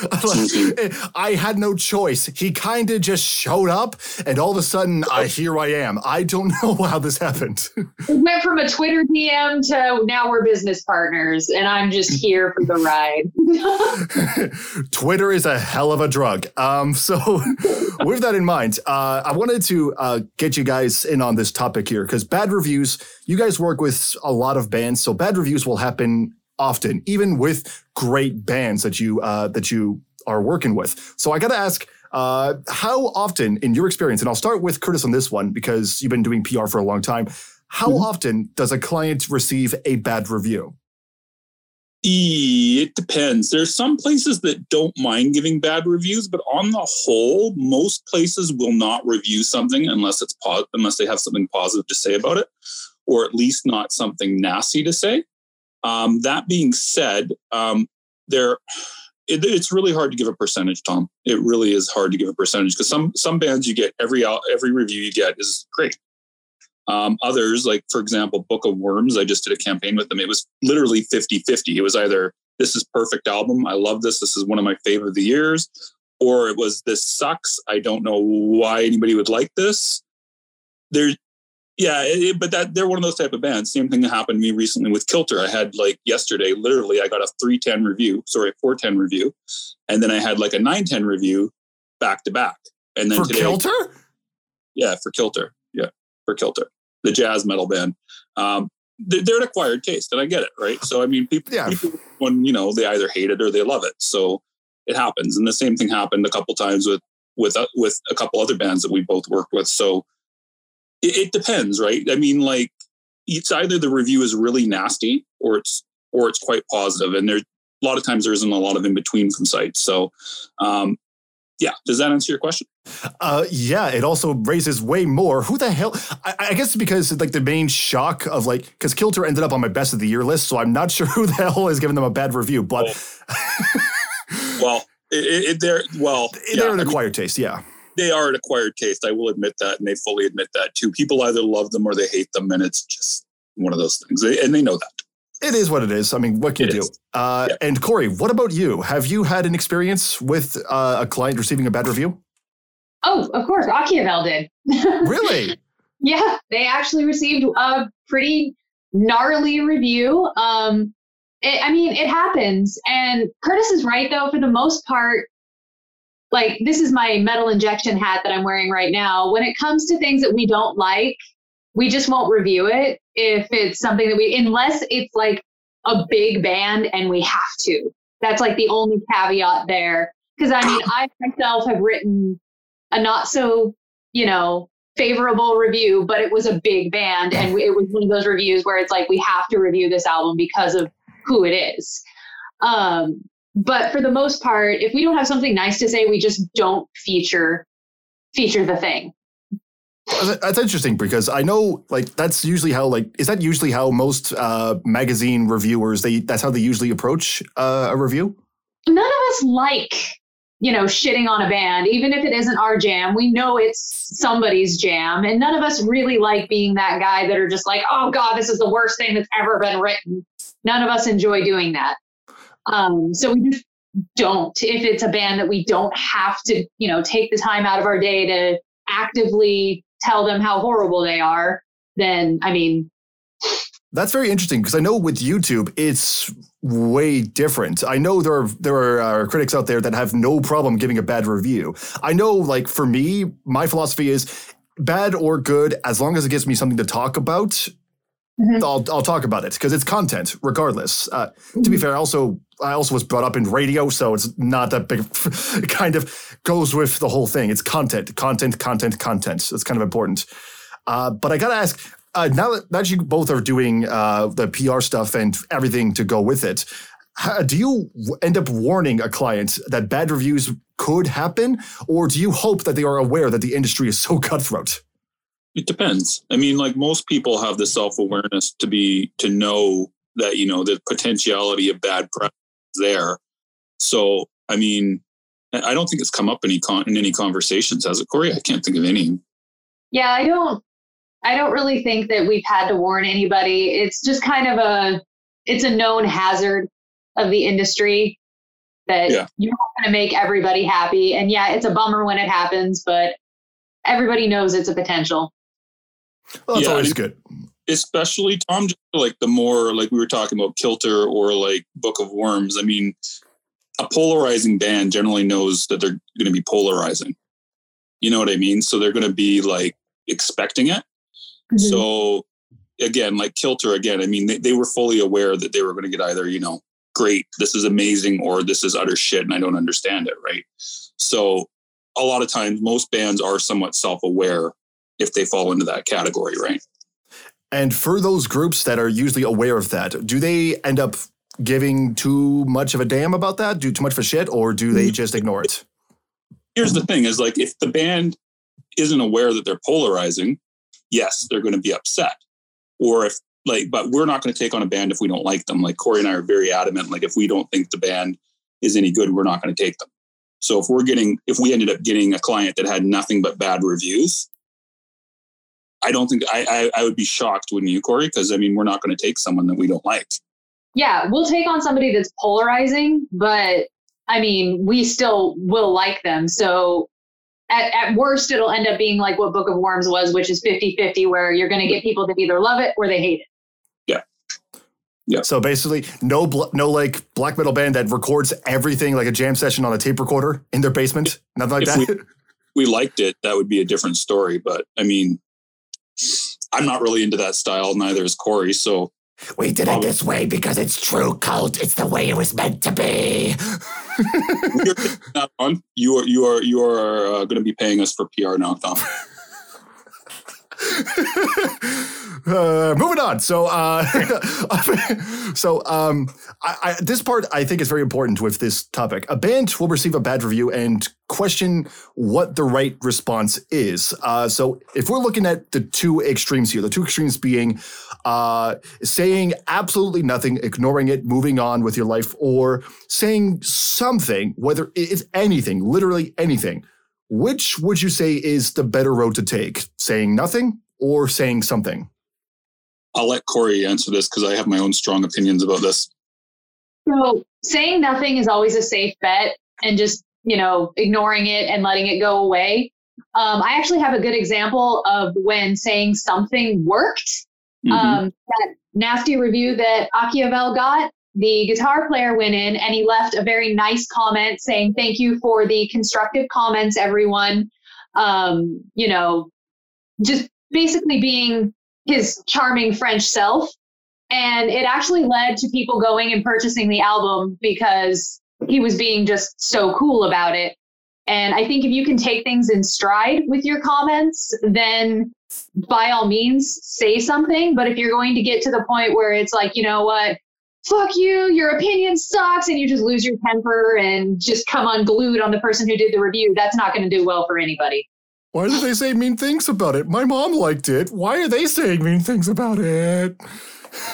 I had no choice. He kind of just showed up, and all of a sudden, uh, here I am. I don't know how this happened. It went from a Twitter DM to now we're business partners, and I'm just here for the ride. Twitter is a hell of a drug. Um, so, with that in mind, uh, I wanted to uh, get you guys in on this topic here because bad reviews. You guys work with a lot of bands, so bad reviews will happen often, even with great bands that you uh, that you are working with. So I got to ask, uh, how often, in your experience, and I'll start with Curtis on this one because you've been doing PR for a long time. How Mhm. often does a client receive a bad review? It depends. There's some places that don't mind giving bad reviews, but on the whole, most places will not review something unless it's po- unless they have something positive to say about it, or at least not something nasty to say. Um, that being said, um, there it, it's really hard to give a percentage, Tom. It really is hard to give a percentage because some some bands you get every every review you get is great. Um, others, like for example, Book of Worms, I just did a campaign with them. It was literally 50 50. It was either this is perfect album, I love this, this is one of my favorite of the years, or it was this sucks. I don't know why anybody would like this. There, yeah, it, but that they're one of those type of bands. Same thing that happened to me recently with Kilter. I had like yesterday, literally, I got a 310 review, sorry, 410 review, and then I had like a 910 review back to back. And then For today, Kilter? yeah, for Kilter. Yeah, for Kilter, the jazz metal band. Um, they- they're an acquired taste, and I get it, right? So, I mean, people, Yeah. people, when you know, they either hate it or they love it. So it happens, and the same thing happened a couple times with with uh, with a couple other bands that we both worked with. So it, it depends, right? I mean, like it's either the review is really nasty or it's or it's quite positive, and there's a lot of times there isn't a lot of in between from sites. So, um, yeah, does that answer your question? Uh, yeah, it also raises way more. Who the hell? I, I guess because like the main shock of like because Kilter ended up on my best of the year list, so I'm not sure who the hell is giving them a bad review. But Well, it, it, it- they're well, yeah, they're I an mean, acquired taste. Yeah, they are an acquired taste. I will admit that, and they fully admit that too. People either love them or they hate them, and it's just one of those things, and they know that. it is what it is. I mean, what can It you do? Uh, Yeah. And Corey, what about you? Have you had an experience with uh, a client receiving a bad review? Oh, of course, Akiavel did. Really? Yeah, they actually received a pretty gnarly review. Um, it, I mean, it happens. And Curtis is right, though, for the most part. Like, this is my metal injection hat that I'm wearing right now. When it comes to things that we don't like, we just won't review it if it's something that we, unless it's like a big band and we have to. That's like the only caveat there. Because I mean, I myself have written a not so, you know, favorable review, but it was a big band. And it was one of those reviews where it's like, we have to review this album because of who it is. Um, but for the most part, if we don't have something nice to say, we just don't feature feature the thing. That's interesting because I know like that's usually how like is that usually how most uh, magazine reviewers they that's how they usually approach uh, a review. None of us like, you know, shitting on a band, even if it isn't our jam. We know it's somebody's jam, and none of us really like being that guy that are just like, oh god, this is the worst thing that's ever been written. None of us enjoy doing that. Um, so we just don't. If it's a band that we don't have to, you know, take the time out of our day to actively tell them how horrible they are, then I mean, That's very interesting because I know with YouTube it's way different. I know there are there are uh, critics out there that have no problem giving a bad review. I know like for me, my philosophy is bad or good as long as it gives me something to talk about. Mhm. I'll I'll talk about it because it's content regardless. Uh, to be fair, I also I also was brought up in radio, so it's not that big. It kind of goes with the whole thing. It's content, content, content, content. It's kind of important. Uh, but I gotta ask, uh, now that, that you both are doing uh, the PR stuff and everything to go with it, how, do you end up warning a client that bad reviews could happen, or do you hope that they are aware that the industry is so cutthroat? It depends. I mean, like most people have the self awareness to be to know that you know the potentiality of bad press there. So, I mean, I I don't think it's come up any con- in any conversations, has it, Corey? I can't think of any. Yeah, I don't I don't really think that we've had to warn anybody. It's just kind of a it's a known hazard of the industry that Yeah. you're not going to make everybody happy. And yeah, it's a bummer when it happens, but everybody knows it's a potential. Well, that's Yeah, I always mean- good. Especially Tom, like the more like we were talking about Kilter or like Book of Worms. I mean, a polarizing band generally knows that they're going to be polarizing. You know what I mean? So they're going to be like expecting it. Mm-hmm. So again, like Kilter, again, I mean, they, they were fully aware that they were going to get either, you know, great, this is amazing, or this is utter shit and I don't understand it. Right. So a lot of times, most bands are somewhat self aware if they fall into that category. Right. And for those groups that are usually aware of that, do they end up giving too much of a damn about that? Do too much of a shit, or do they mm-hmm. just ignore it? Here's the thing: is like if the band isn't aware that they're polarizing, yes, they're going to be upset. Or if like, but we're not going to take on a band if we don't like them. Like Corey and I are very adamant. Like if we don't think the band is any good, we're not going to take them. So if we're getting, if we ended up getting a client that had nothing but bad reviews, I don't think I I, I would be shocked, wouldn't you, Corey? Because I mean, we're not going to take someone that we don't like. Yeah, we'll take on somebody that's polarizing, but I mean, we still will like them. So at, at worst, it'll end up being like what Book of Worms was, which is 50 50, where you're going to get people that either love it or they hate it. Yeah. Yeah. So basically, no bl- no like black metal band that records everything like a jam session on a tape recorder in their basement. Nothing like If that. we liked it, that would be a different story. But I mean, I'm not really into that style. Neither is Corey. So We did it this way because it's true cult. It's the way it was meant to be. you're not on. You are you are you are uh, going to be paying us for PR now, Tom. uh, moving on. So, uh, so um, I, I, this part I think is very important with this topic. A band will receive a bad review and question what the right response is. Uh, so, if we're looking at the two extremes here, the two extremes being uh, saying absolutely nothing, ignoring it, moving on with your life, or saying something, whether it's anything, literally anything. Which would you say is the better road to take? Saying nothing or saying something? I'll let Corey answer this because I have my own strong opinions about this. So saying nothing is always a safe bet and just, you know, ignoring it and letting it go away. Um, I actually have a good example of when saying something worked. Mhm. Um, that nasty review that Akiavel got, the guitar player went in and he left a very nice comment saying, Thank you for the constructive comments, everyone. Um, you know, just basically being his charming French self. And it actually led to people going and purchasing the album because he was being just so cool about it. And I think if you can take things in stride with your comments, then by all means say something. But if you're going to get to the point where it's like, you know what, fuck you, your opinion sucks, and you just lose your temper and just come unglued on the person who did the review, that's not going to do well for anybody. Why did they say mean things about it? My mom liked it. Why are they saying mean things about it?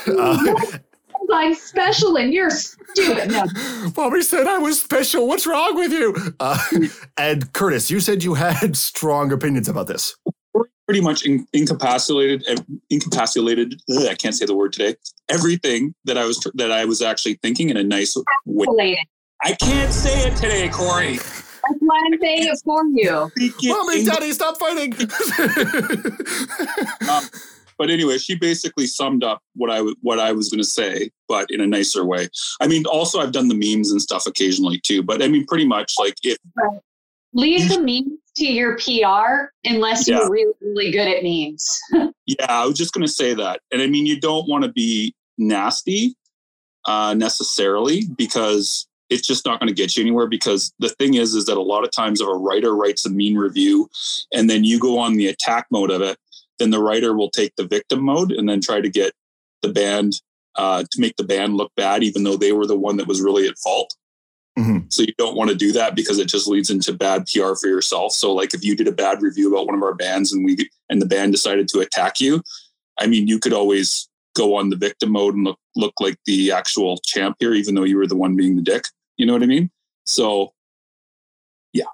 Uh, I'm special and you're stupid. No, Mommy said I was special. What's wrong with you? Uh, and Curtis, you said you had strong opinions about this. Pretty much in, incapacitated, eh, incapacitated. ugh, I can't say the word today. Everything that I was that I was actually thinking in a nice way. I can't say it today, Corey. That's why I'm saying it for you. Mommy, in- Daddy, stop fighting. Um, but anyway, she basically summed up what I w- what I was going to say, but in a nicer way. I mean, also I've done the memes and stuff occasionally too. But I mean, pretty much like if Leave the memes to your PR unless Yeah. you're really, really good at memes. Yeah, I was just going to say that. And I mean, you don't want to be nasty uh, necessarily because it's just not going to get you anywhere. Because the thing is, is that a lot of times if a writer writes a mean review and then you go on the attack mode of it, then the writer will take the victim mode and then try to get the band uh, to make the band look bad, even though they were the one that was really at fault. Mhm. So you don't want to do that because it just leads into bad PR for yourself. So like if you did a bad review about one of our bands and we and the band decided to attack you, I mean you could always go on the victim mode and look look like the actual champ here, even though you were the one being the dick. You know what I mean? So yeah,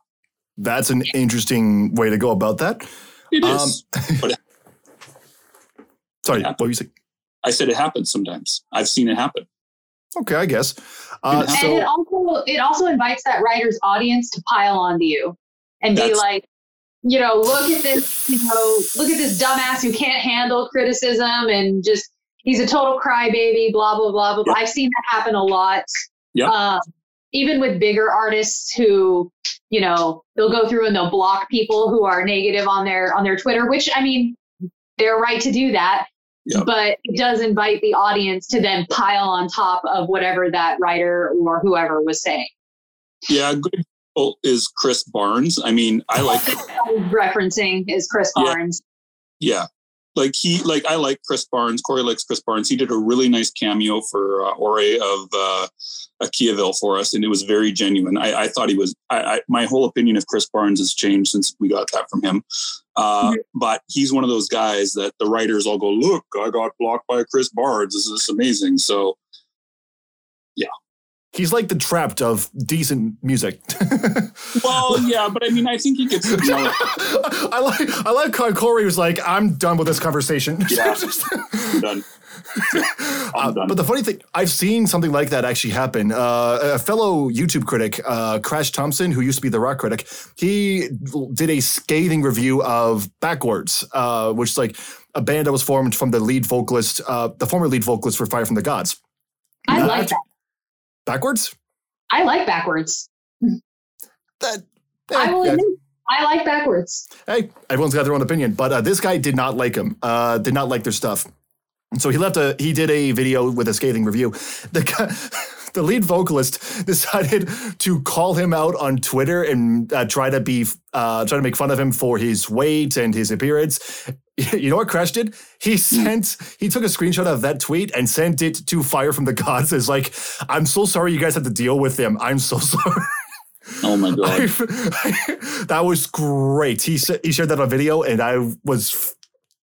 That's an interesting way to go about that. it is. Um, sorry, Yeah. what were you saying? I said it happens sometimes. I've seen it happen. Okay, I guess. Uh, Yeah. and it also it also invites that writer's audience to pile onto you and be like, you know, look at this, you know, look at this dumbass who can't handle criticism and just he's a total crybaby, blah blah blah blah. Yep. I've seen that happen a lot. Yep. Um, even with bigger artists who, you know, they'll go through and they'll block people who are negative on their on their Twitter, which I mean, they're right to do that. Yep. But it does invite the audience to then pile on top of whatever that writer or whoever was saying. Yeah, good is Chris Barnes. I mean, I like I referencing is Chris Yeah. Barnes. yeah. Like he like I like Chris Barnes. Corey likes Chris Barnes. He did a really nice cameo for uh, Ore of uh, Akiavel for us, and it was very genuine. I, I thought he was. I, I, my whole opinion of Chris Barnes has changed since we got that from him. Uh, But he's one of those guys that the writers all go, "Look, I got blocked by Chris Barnes. This is amazing." So He's like the trapped of decent music. well, yeah, but I mean, I think he gets. You know, I like I like how Corey was like, I'm done with this conversation. Yeah. Just- done. Uh, I'm done. but the funny thing, I've seen something like that actually happen. Uh, a fellow YouTube critic, uh, Crash Thompson, who used to be the rock critic, he did a scathing review of Backwards, uh, which is like a band that was formed from the lead vocalist, uh, the former lead vocalist for Fire from the Gods. I like after- Backwards? I like backwards. That, I will yeah. admit, I like backwards. hey, everyone's got their own opinion, but uh, this guy did not like him. Uh, did not like their stuff. And so he left a. He did a video with a scathing review. The guy, the lead vocalist decided to call him out on Twitter and uh, try to be uh, try to make fun of him for his weight and his appearance. You know what Crash did? He sent. He took a screenshot of that tweet and sent it to Fire from the Gods. It's like, I'm so sorry you guys had to deal with him. I'm so sorry. oh my god. that was great. He he shared that on video, and I was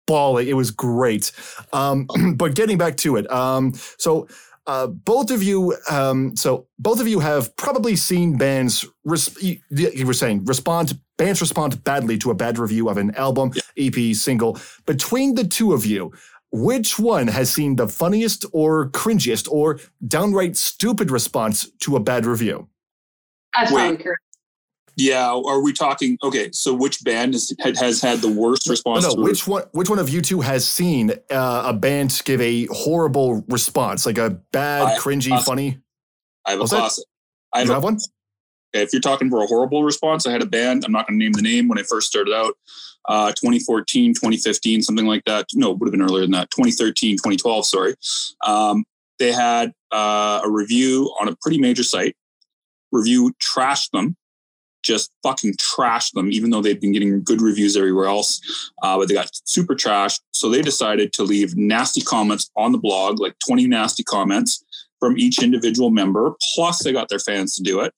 bawling. It was great. Um, but getting back to it, um, so uh, both of you, um, so both of you have probably seen bands. Res- you, you were saying respond. Bands respond badly to a bad review of an album, EP, single. Between the two of you. Which one has seen the funniest or cringiest or downright stupid response to a bad review? That's Wait. probably correct. Yeah, are we talking? Okay, so which band is, has had the worst response? no. to Which one? Which one of you two has seen uh, a band give a horrible response, like a bad, cringy, us- funny? I have a What's that? classic. I have You a, have one? If you're talking for a horrible response, I had a band. I'm not going to name the name when I first started out. Uh, 2014, 2015, something like that. No, it would have been earlier than that. 2013, 2012. Sorry. Um, they had uh, a review on a pretty major site. Review trashed them, just fucking trashed them, even though they'd been getting good reviews everywhere else. Uh, but they got super trashed. So they decided to leave nasty comments on the blog, like 20 nasty comments from each individual member. Plus, they got their fans to do it.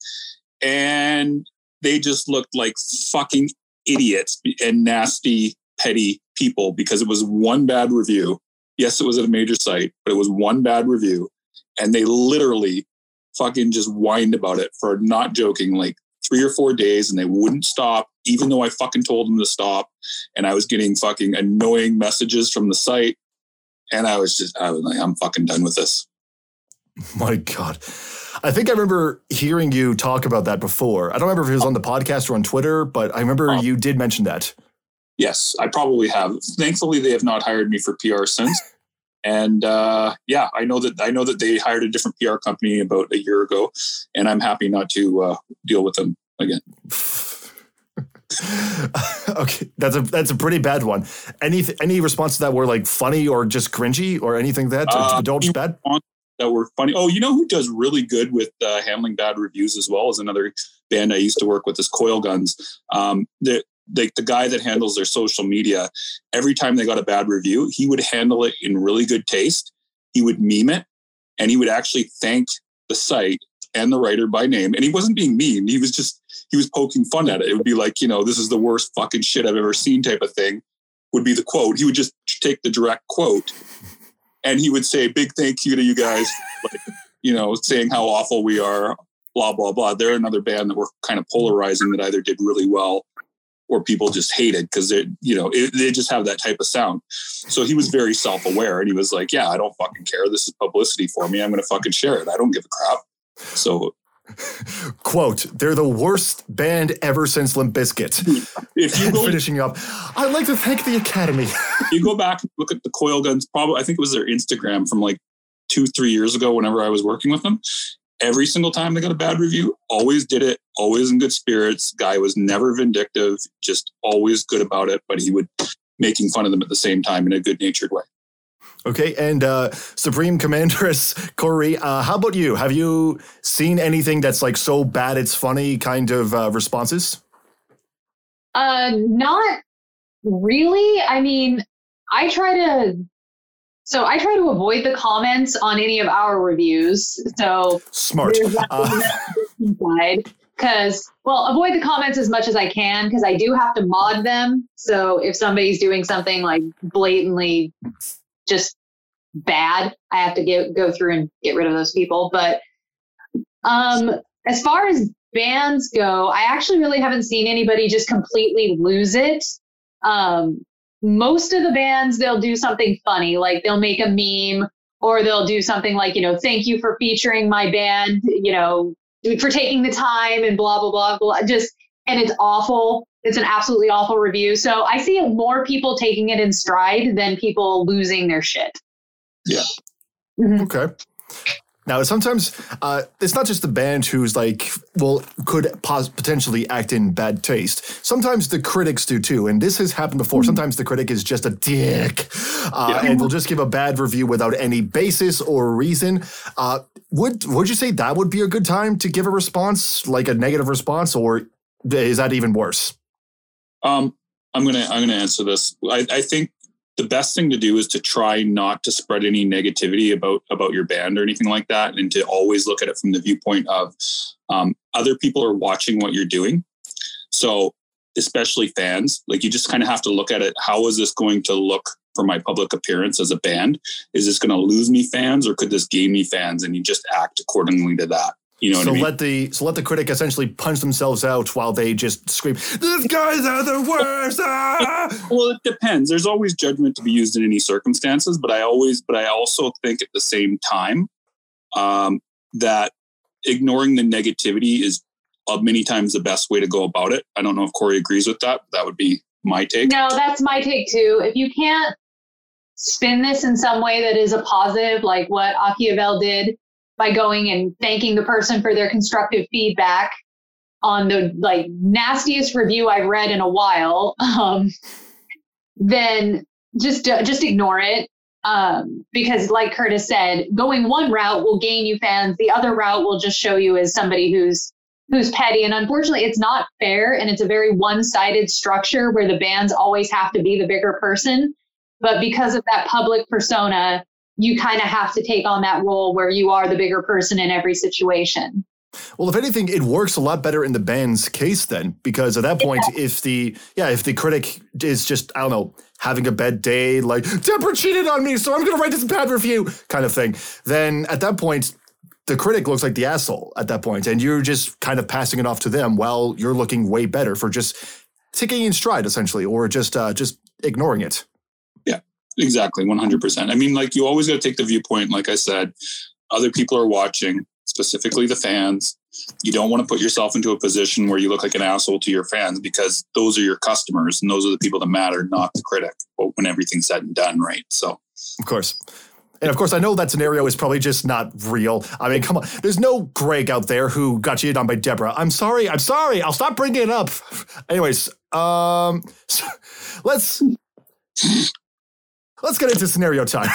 And they just looked like fucking idiots and nasty, petty people because it was one bad review. Yes, it was at a major site, but it was one bad review. And they literally fucking just whined about it for not joking, like three or four days, and they wouldn't stop, even though I fucking told them to stop. And I was getting fucking annoying messages from the site. And I was just, I was like, I'm fucking done with this. My God, I think I remember hearing you talk about that before. I don't remember if it was on the podcast or on Twitter, but I remember Oh. you did mention that. Yes, I probably have. Thankfully, they have not hired me for PR since. And uh, yeah, I know that I know that they hired a different PR company about a year ago, and I'm happy not to uh, deal with them again. okay, that's a that's a pretty bad one. Any any response to that were like funny or just cringy or anything that Uh, don't bad? That were funny. Oh, you know who does really good with uh, handling bad reviews as well as another band I used to work with is Coil Guns. Um, the, the the guy that handles their social media, every time they got a bad review, he would handle it in really good taste. He would meme it, and he would actually thank the site and the writer by name. And he wasn't being mean. He was just he was poking fun at it. It would be like, you know, this is the worst fucking shit I've ever seen type of thing. Would be the quote. He would just take the direct quote, and he would say, "Big thank you to you guys." like, you know, saying how awful we are. Blah blah blah. They're another band that were kind of polarizing that either did really well or people just hated because they, you know, it, they just have that type of sound. So he was very self aware, and he was like, "Yeah, I don't fucking care. This is publicity for me. I'm going to fucking share it. I don't give a crap." So Quote: They're the worst band ever since Limp Bizkit. if you go, Finishing up, I'd like to thank the Academy. you go back and look at the Coil Guns, probably I think it was their Instagram from like two, three years ago. Whenever I was working with them, every single time they got a bad review, always did it, always in good spirits. Guy was never vindictive, just always good about it. But he would making fun of them at the same time in a good natured way. Okay, and uh, Supreme Commanderess Corey, uh, how about you? Have you seen anything that's like so bad it's funny kind of uh, responses? Uh, not really. I mean, I try to so I try to avoid the comments on any of our reviews. So Smart. there's Uh, because well avoid the comments as much as i can because i do have to mod them so if somebody's doing something like blatantly just bad. I have to get, go through and get rid of those people. But um as far as bands go i actually really haven't seen anybody just completely lose it. Um most of the bands they'll do something funny like they'll make a meme or they'll do something like you know thank you for featuring my band you know for taking the time and blah blah blah blah just and it's awful it's an absolutely awful review so i see more people taking it in stride than people losing their shit Yeah. Mhm. Okay. Now, sometimes uh, it's not just the band who's like, well, could pos- potentially act in bad taste. Sometimes the critics do too, and this has happened before. Sometimes the critic is just a dick, uh, and will just give a bad review without any basis or reason. Uh, would would you say that would be a good time to give a response, like a negative response, or is that even worse? Um, I'm gonna I'm gonna answer this. I, I think the best thing to do is to try not to spread any negativity about about your band or anything like that, and to always look at it from the viewpoint of um, other people are watching what you're doing. So especially fans, like you just kind of have to look at it. How is this going to look for my public appearance as a band? Is this going to lose me fans, or could this gain me fans? And you just act accordingly to that. You know what so I mean? let the so let the critic essentially punch themselves out while they just scream, "These guys are the worst!" ah!" Well, it depends. There's always judgment to be used in any circumstances, but I always, but I also think at the same time um, that ignoring the negativity is uh, many times the best way to go about it. I don't know if Corey agrees with that. That would be my take. no that's my take too if you can't spin this in some way that is a positive like what Akiavel did by going and thanking the person for their constructive feedback on the like nastiest review I've read in a while, um, then just just ignore it. Um, because like Curtis said, going one route will gain you fans. The other route will just show you as somebody who's who's petty. And unfortunately, it's not fair, and it's a very one-sided structure where the bands always have to be the bigger person. But because of that public persona, you kind of have to take on that role where you are the bigger person in every situation. Well, if anything, it works a lot better in the band's case then, because at that point, if the yeah, if the critic is just I don't know having a bad day, like Deborah cheated on me, so I'm going to write this bad review, kind of thing, then at that point, the critic looks like the asshole at that point, and you're just kind of passing it off to them while you're looking way better for just taking in stride essentially, or just uh, just ignoring it. Exactly, 100%. I mean, like, you always got to take the viewpoint, like I said, other people are watching, specifically the fans. You don't want to put yourself into a position where you look like an asshole to your fans because those are your customers and those are the people that matter, not the critic, when everything's said and done, right? So, Of course. And of course, I know that scenario is probably just not real. I mean, come on. There's no Greg out there who got cheated on by Deborah. I'm sorry. I'm sorry. I'll stop bringing it up. Anyways, um, so let's let's get into scenario time.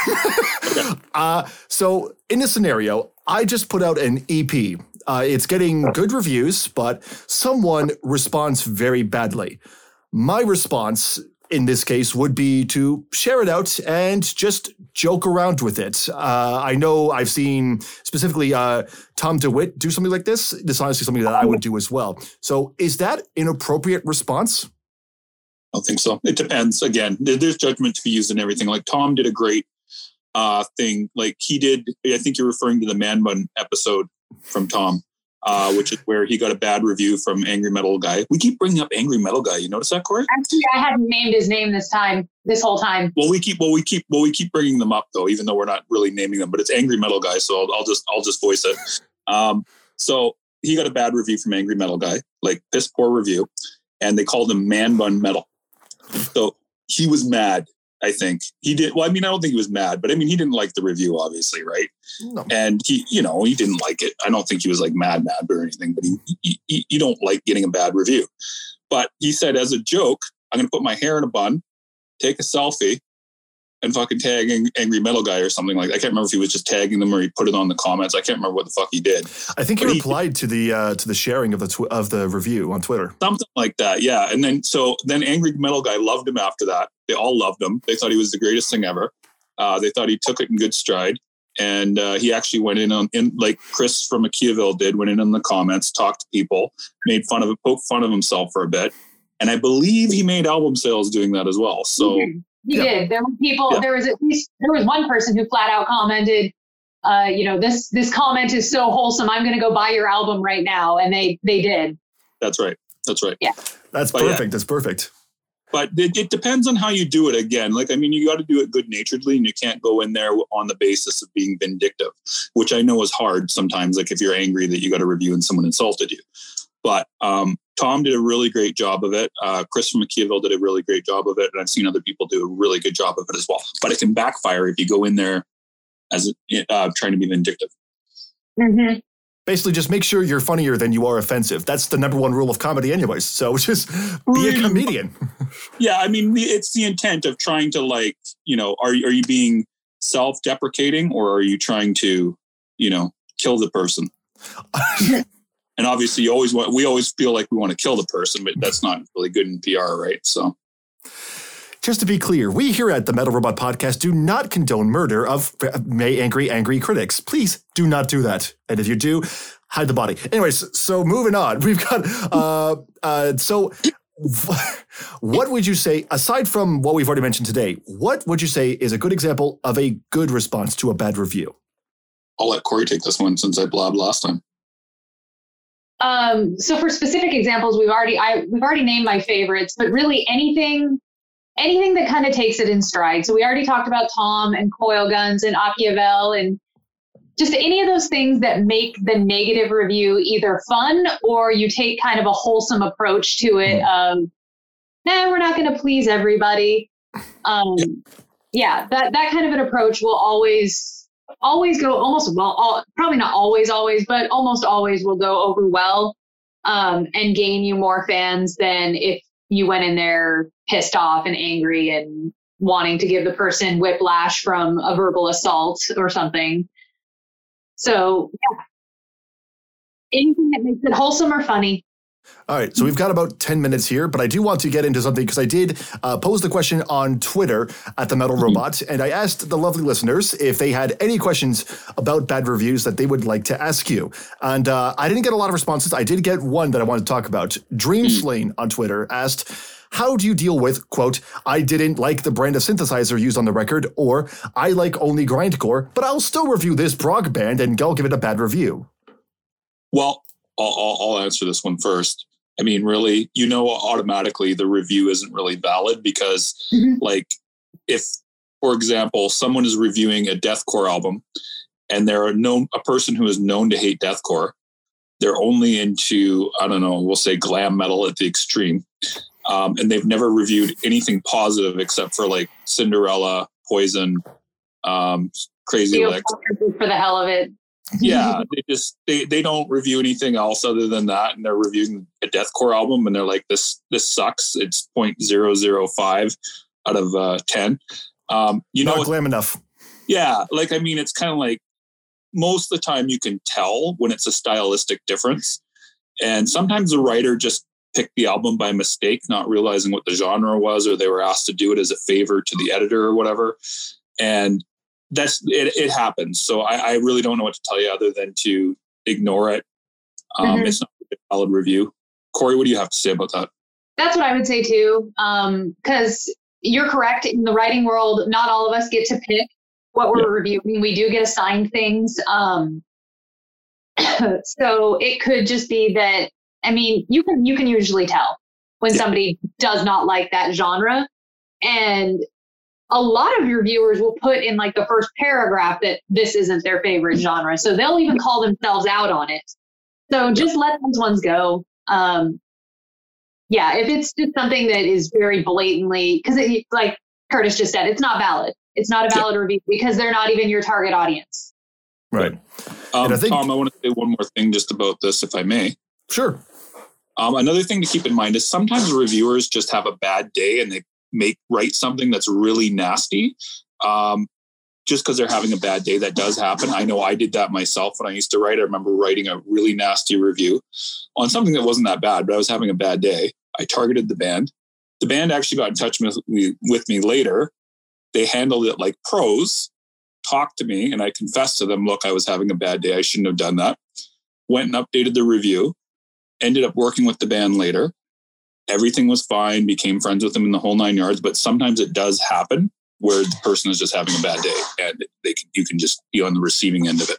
uh, so in this scenario, I just put out an EP. Uh, it's getting good reviews, but someone responds very badly. My response in this case would be to share it out and just joke around with it. Uh, I know I've seen specifically uh, Tom DeWitt do something like this. This is honestly something that I would do as well. So is that an appropriate response? I don't think so. It depends. Again, there's judgment to be used in everything. Like Tom did a great uh, thing. Like he did, I think you're referring to the Man Bun episode from Tom, uh, which is where he got a bad review from Angry Metal Guy. We keep bringing up Angry Metal Guy. You notice that, Corey? Actually, I hadn't named his name this time, this whole time. Well, we keep well, we keep well, we keep bringing them up though, even though we're not really naming them. But it's Angry Metal Guy, so I'll, I'll just I'll just voice it. Um, so he got a bad review from Angry Metal Guy, like this poor review, and they called him Man Bun Metal. So he was mad. I think he did. Well, I mean, I don't think he was mad, but I mean, he didn't like the review, obviously, right? No. And he, you know, he didn't like it. I don't think he was like mad, mad or anything, but he, he, he you don't like getting a bad review. But he said, as a joke, I'm going to put my hair in a bun, take a selfie, and fucking tagging angry metal guy or something like that. I can't remember if he was just tagging them or he put it on the comments. I can't remember what the fuck he did. I think he But he- replied to the uh, to the sharing of the tw- of the review on Twitter. Something like that, yeah. And then so then angry metal guy loved him after that. They all loved him. They thought he was the greatest thing ever. Uh, they thought he took it in good stride. And uh, he actually went in on in like Chris from Akiavel did, went in on the comments, talked to people, made fun of it, poked fun of himself for a bit. And I believe he made album sales doing that as well. So Mhm. He Yeah. did. There were people. Yeah. There was at least there was one person who flat out commented, uh, "You know, this this comment is so wholesome. I'm going to go buy your album right now." And they they did. that's right. That's right. Yeah. That's But yeah. perfect. That's perfect. but it, it depends on how you do it again like i mean you got to do it good naturedly and you can't go in there on the basis of being vindictive which i know is hard sometimes like if you're angry that you got a review and someone insulted you but um, tom did a really great job of it uh, chris from Akiavel did a really great job of it and i've seen other people do a really good job of it as well but it can backfire if you go in there as uh, trying to be vindictive Mm-hmm. Basically, just make sure you're funnier than you are offensive. That's the number one rule of comedy, anyways. So just be a comedian. Yeah, I mean, it's the intent of trying to like, you know, are are you being self-deprecating or are you trying to, you know, kill the person? and obviously, you always want. We always feel like we want to kill the person, but that's not really good in PR, right? So, Just to be clear, we here at the Metal Robot Podcast do not condone murder of may angry, angry critics. Please do not do that. And if you do, hide the body. Anyways, so moving on, we've got uh uh so what would you say aside from what we've already mentioned today what would you say is a good example of a good response to a bad review I'll let Corey take this one since I blabbed last time. Um, so for specific examples, we've already I we've already named my favorites, but really anything anything that kind of takes it in stride. So we already talked about Tom and coil guns and Akiavel and just any of those things that make the negative review either fun or you take kind of a wholesome approach to it. Um, nah, we're not going to please everybody. Um, yeah, that that kind of an approach will always always go almost well all, probably not always always but almost always will go over well um, and gain you more fans than if you went in there pissed off and angry and wanting to give the person whiplash from a verbal assault or something. So yeah. Anything that makes it wholesome or funny All right, so we've got about 10 minutes here, but I do want to get into something because I did uh, pose the question on Twitter at the Metal Robot, and I asked the lovely listeners if they had any questions about bad reviews that they would like to ask you. And uh, I didn't get a lot of responses. I did get one that I wanted to talk about. Dream Slain on Twitter asked, how do you deal with, quote, I didn't like the brand of synthesizer used on the record, or I like only grindcore, but I'll still review this prog band and I'll give it a bad review? Well, I'll, I'll, I'll answer this one first. I mean, really, you know, automatically the review isn't really valid because, Mhm. like, if, for example, someone is reviewing a deathcore album and they're a known a person who is known to hate deathcore, they're only into I don't know, we'll say glam metal at the extreme, um, and they've never reviewed anything positive except for like Cinderella, Poison, um, Crazy Lixx for the hell of it yeah they just they, they don't review anything else other than that and they're reviewing a deathcore album and they're like this this sucks it's 0.005 out of uh 10 um you know Not what- glam enough. yeah like i mean it's kind of like most of the time you can tell when it's a stylistic difference and sometimes the writer just picked the album by mistake not realizing what the genre was or they were asked to do it as a favor to the editor or whatever and that's it, it happens so I, I really don't know what to tell you other than to ignore it um, Mhm. it's not a valid review corey what do you have to say about that That's what I would say too. Because you're correct. In the writing world, not all of us get to pick what we're reviewing. We do get assigned things. Um, so it could just be that. I mean, you can you can usually tell when Yeah. somebody does not like that genre, and a lot of your viewers will put in like the first paragraph that this isn't their favorite genre. So they'll even call themselves out on it. So just let those ones go. Um, yeah, if it's just something that is very blatantly, because it, like Curtis just said, it's not valid. It's not a Yeah. valid review because they're not even your target audience. Right. um, And I think- tom i want to say one more thing just about this if i may Sure. Um, another thing to keep in mind is sometimes reviewers just have a bad day and they make write something that's really nasty. Um, just because they're having a bad day, that does happen. I know I did that myself when I used to write. I remember writing a really nasty review on something that wasn't that bad, but I was having a bad day. I targeted the band. The band actually got in touch with me, with me later. They handled it like pros, talked to me, and I confessed to them, look, I was having a bad day. I shouldn't have done that. Went and updated the review, ended up working with the band later. Everything was fine, became friends with them in the whole nine yards, but sometimes it does happen where the person is just having a bad day and they can, you can just be on the receiving end of it.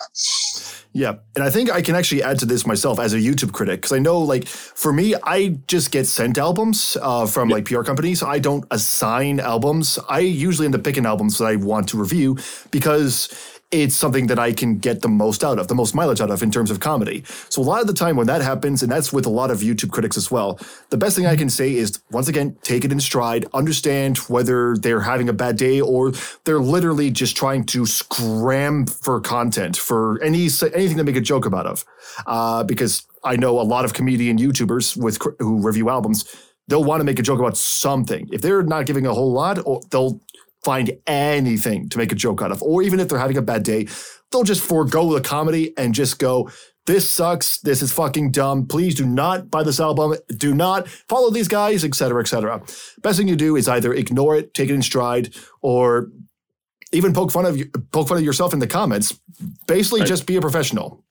Yeah. And I think I can actually add to this myself as a YouTube critic because I know, like, for me, I just get sent albums uh, from like PR companies. I don't assign albums. I usually end up picking albums that I want to review because it's something that I can get the most out of, the most mileage out of in terms of comedy. So a lot of the time when that happens, and that's with a lot of YouTube critics as well, the best thing I can say is once again, take it in stride, understand whether they're having a bad day or they're literally just trying to scram for content, for any anything to make a joke about of. Uh, because I know a lot of comedian YouTubers with who review albums, they'll want to make a joke about something. If they're not giving a whole lot, or they'll find anything to make a joke out of. Or even if they're having a bad day, they'll just forego the comedy and just go, this sucks. This is fucking dumb. Please do not buy this album. Do not follow these guys, etc., etc. Best thing you do is either ignore it, take it in stride, or even poke fun of poke fun of yourself in the comments. Basically, right. just be a professional.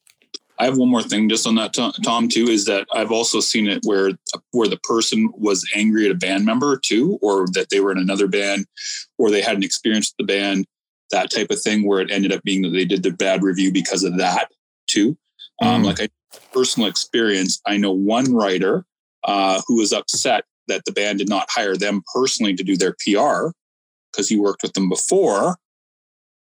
I have one more thing just on that, Tom. Too is that I've also seen it where where the person was angry at a band member too, or that they were in another band, or they had an experience with the band, that type of thing, where it ended up being that they did the bad review because of that too. Um, mm. Um, like a personal experience, I know one writer uh, who was upset that the band did not hire them personally to do their PR because he worked with them before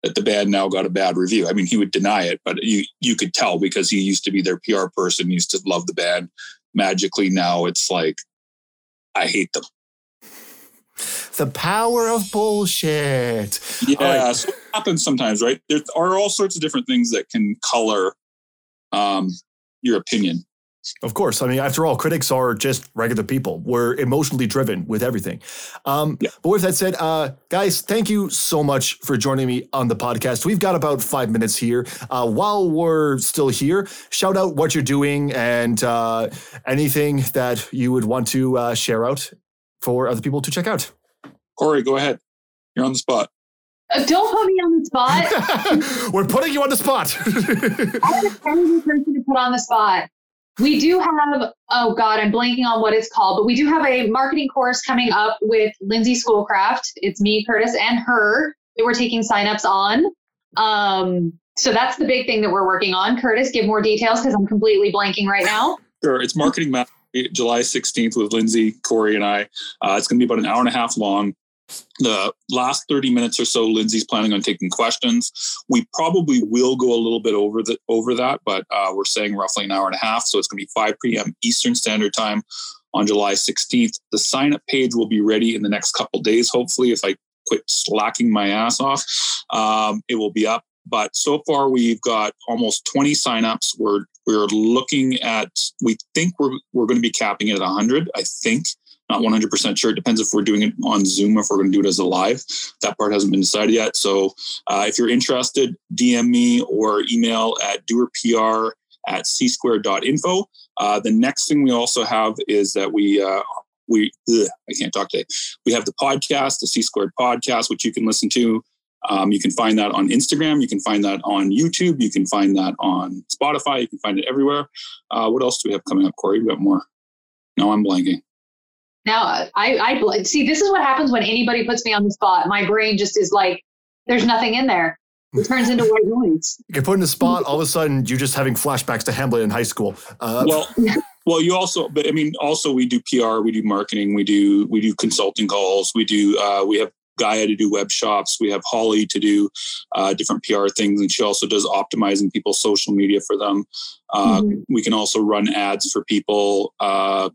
that the band now got a bad review. I mean, he would deny it, but you you could tell because he used to be their PR person, used to love the band. Magically now it's like I hate them. The power of bullshit. Yeah, right. so it happens sometimes, right? There are all sorts of different things that can color um, your opinion. Of course. I mean, after all, critics are just regular people. We're emotionally driven with everything. Um, yeah. But with that said, uh, guys, thank you so much for joining me on the podcast. We've got about five minutes here. Uh, while we're still here, shout out what you're doing and uh, anything that you would want to uh, share out for other people to check out. Corey, go ahead. You're on the spot. Uh, don't put me on the spot. We're putting you on the spot. I'm the person to put on the spot. We do have, oh God, I'm blanking on what it's called, but we do have a marketing course coming up with Lindsay Schoolcraft. It's me, Curtis, and her that we're taking signups on. Um, so that's the big thing that we're working on. Curtis, give more details because I'm completely blanking right now. Sure. It's marketing mastery July 16th with Lindsay, Corey, and I. Uh, it's going to be about an hour and a half long the last 30 minutes or so lindsay's planning on taking questions. We probably will go a little bit over the over that but uh, we're saying roughly an hour and a half so it's going to be 5 p.m eastern standard time on july 16th the sign up page will be ready in the next couple days hopefully if i quit slacking my ass off. Um, it will be up but so far we've got almost 20 signups. We're we're looking at we think we're, we're going to be capping it at 100 i think not 100% sure. It depends if we're doing it on Zoom, if we're going to do it as a live. That part hasn't been decided yet. So uh, if you're interested, DM me or email at doerpr at c-squared.info. Uh, the next thing we also have is that we, uh, we, ugh, I can't talk today. We have the podcast, the C Squared podcast, which you can listen to. Um, you can find that on Instagram. You can find that on YouTube. You can find that on Spotify. You can find it everywhere. Uh, what else do we have coming up, Corey? We got more. No, I'm blanking. Now, I, I see this is what happens when anybody puts me on the spot. My brain just is like, there's nothing in there. It turns into white noise. You get put in the spot, all of a sudden you're just having flashbacks to Hamlet in high school. Uh, well, well, you also, but I mean, also we do PR, we do marketing, we do we do consulting calls, we do uh, we have Gaia to do web shops. We have Holly to do uh, different PR things, and she also does optimizing people's social media for them. Uh, mm-hmm. We can also run ads for people. Uh,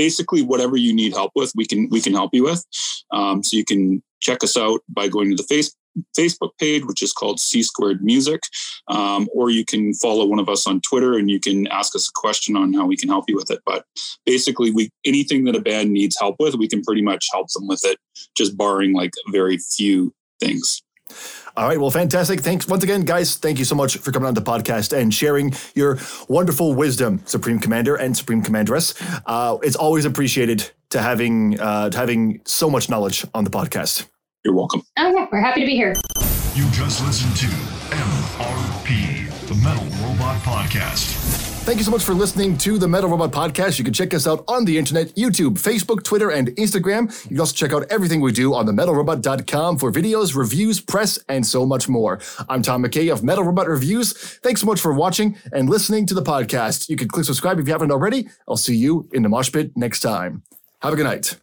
basically whatever you need help with, we can we can help you with. Um, so you can check us out by going to the face, Facebook page, which is called C Squared Music, um, or you can follow one of us on Twitter and you can ask us a question on how we can help you with it. But basically, we anything that a band needs help with, we can pretty much help them with it, just barring like very few things. All right. Well, fantastic. Thanks once again, guys. Thank you so much for coming on the podcast and sharing your wonderful wisdom, Supreme Commander and Supreme Commanderess. Uh, it's always appreciated to having uh, to having so much knowledge on the podcast. You're welcome. Oh yeah, we're happy to be here. You just listened to MRP, the Metal Robot Podcast. Thank you so much for listening to the Metal Robot Podcast. You can check us out on the internet, YouTube, Facebook, Twitter, and Instagram. You can also check out everything we do on themetalrobot.com for videos, reviews, press, and so much more. I'm Tom McKay of Metal Robot Reviews. Thanks so much for watching and listening to the podcast. You can click subscribe if you haven't already. I'll see you in the mosh pit next time. Have a good night.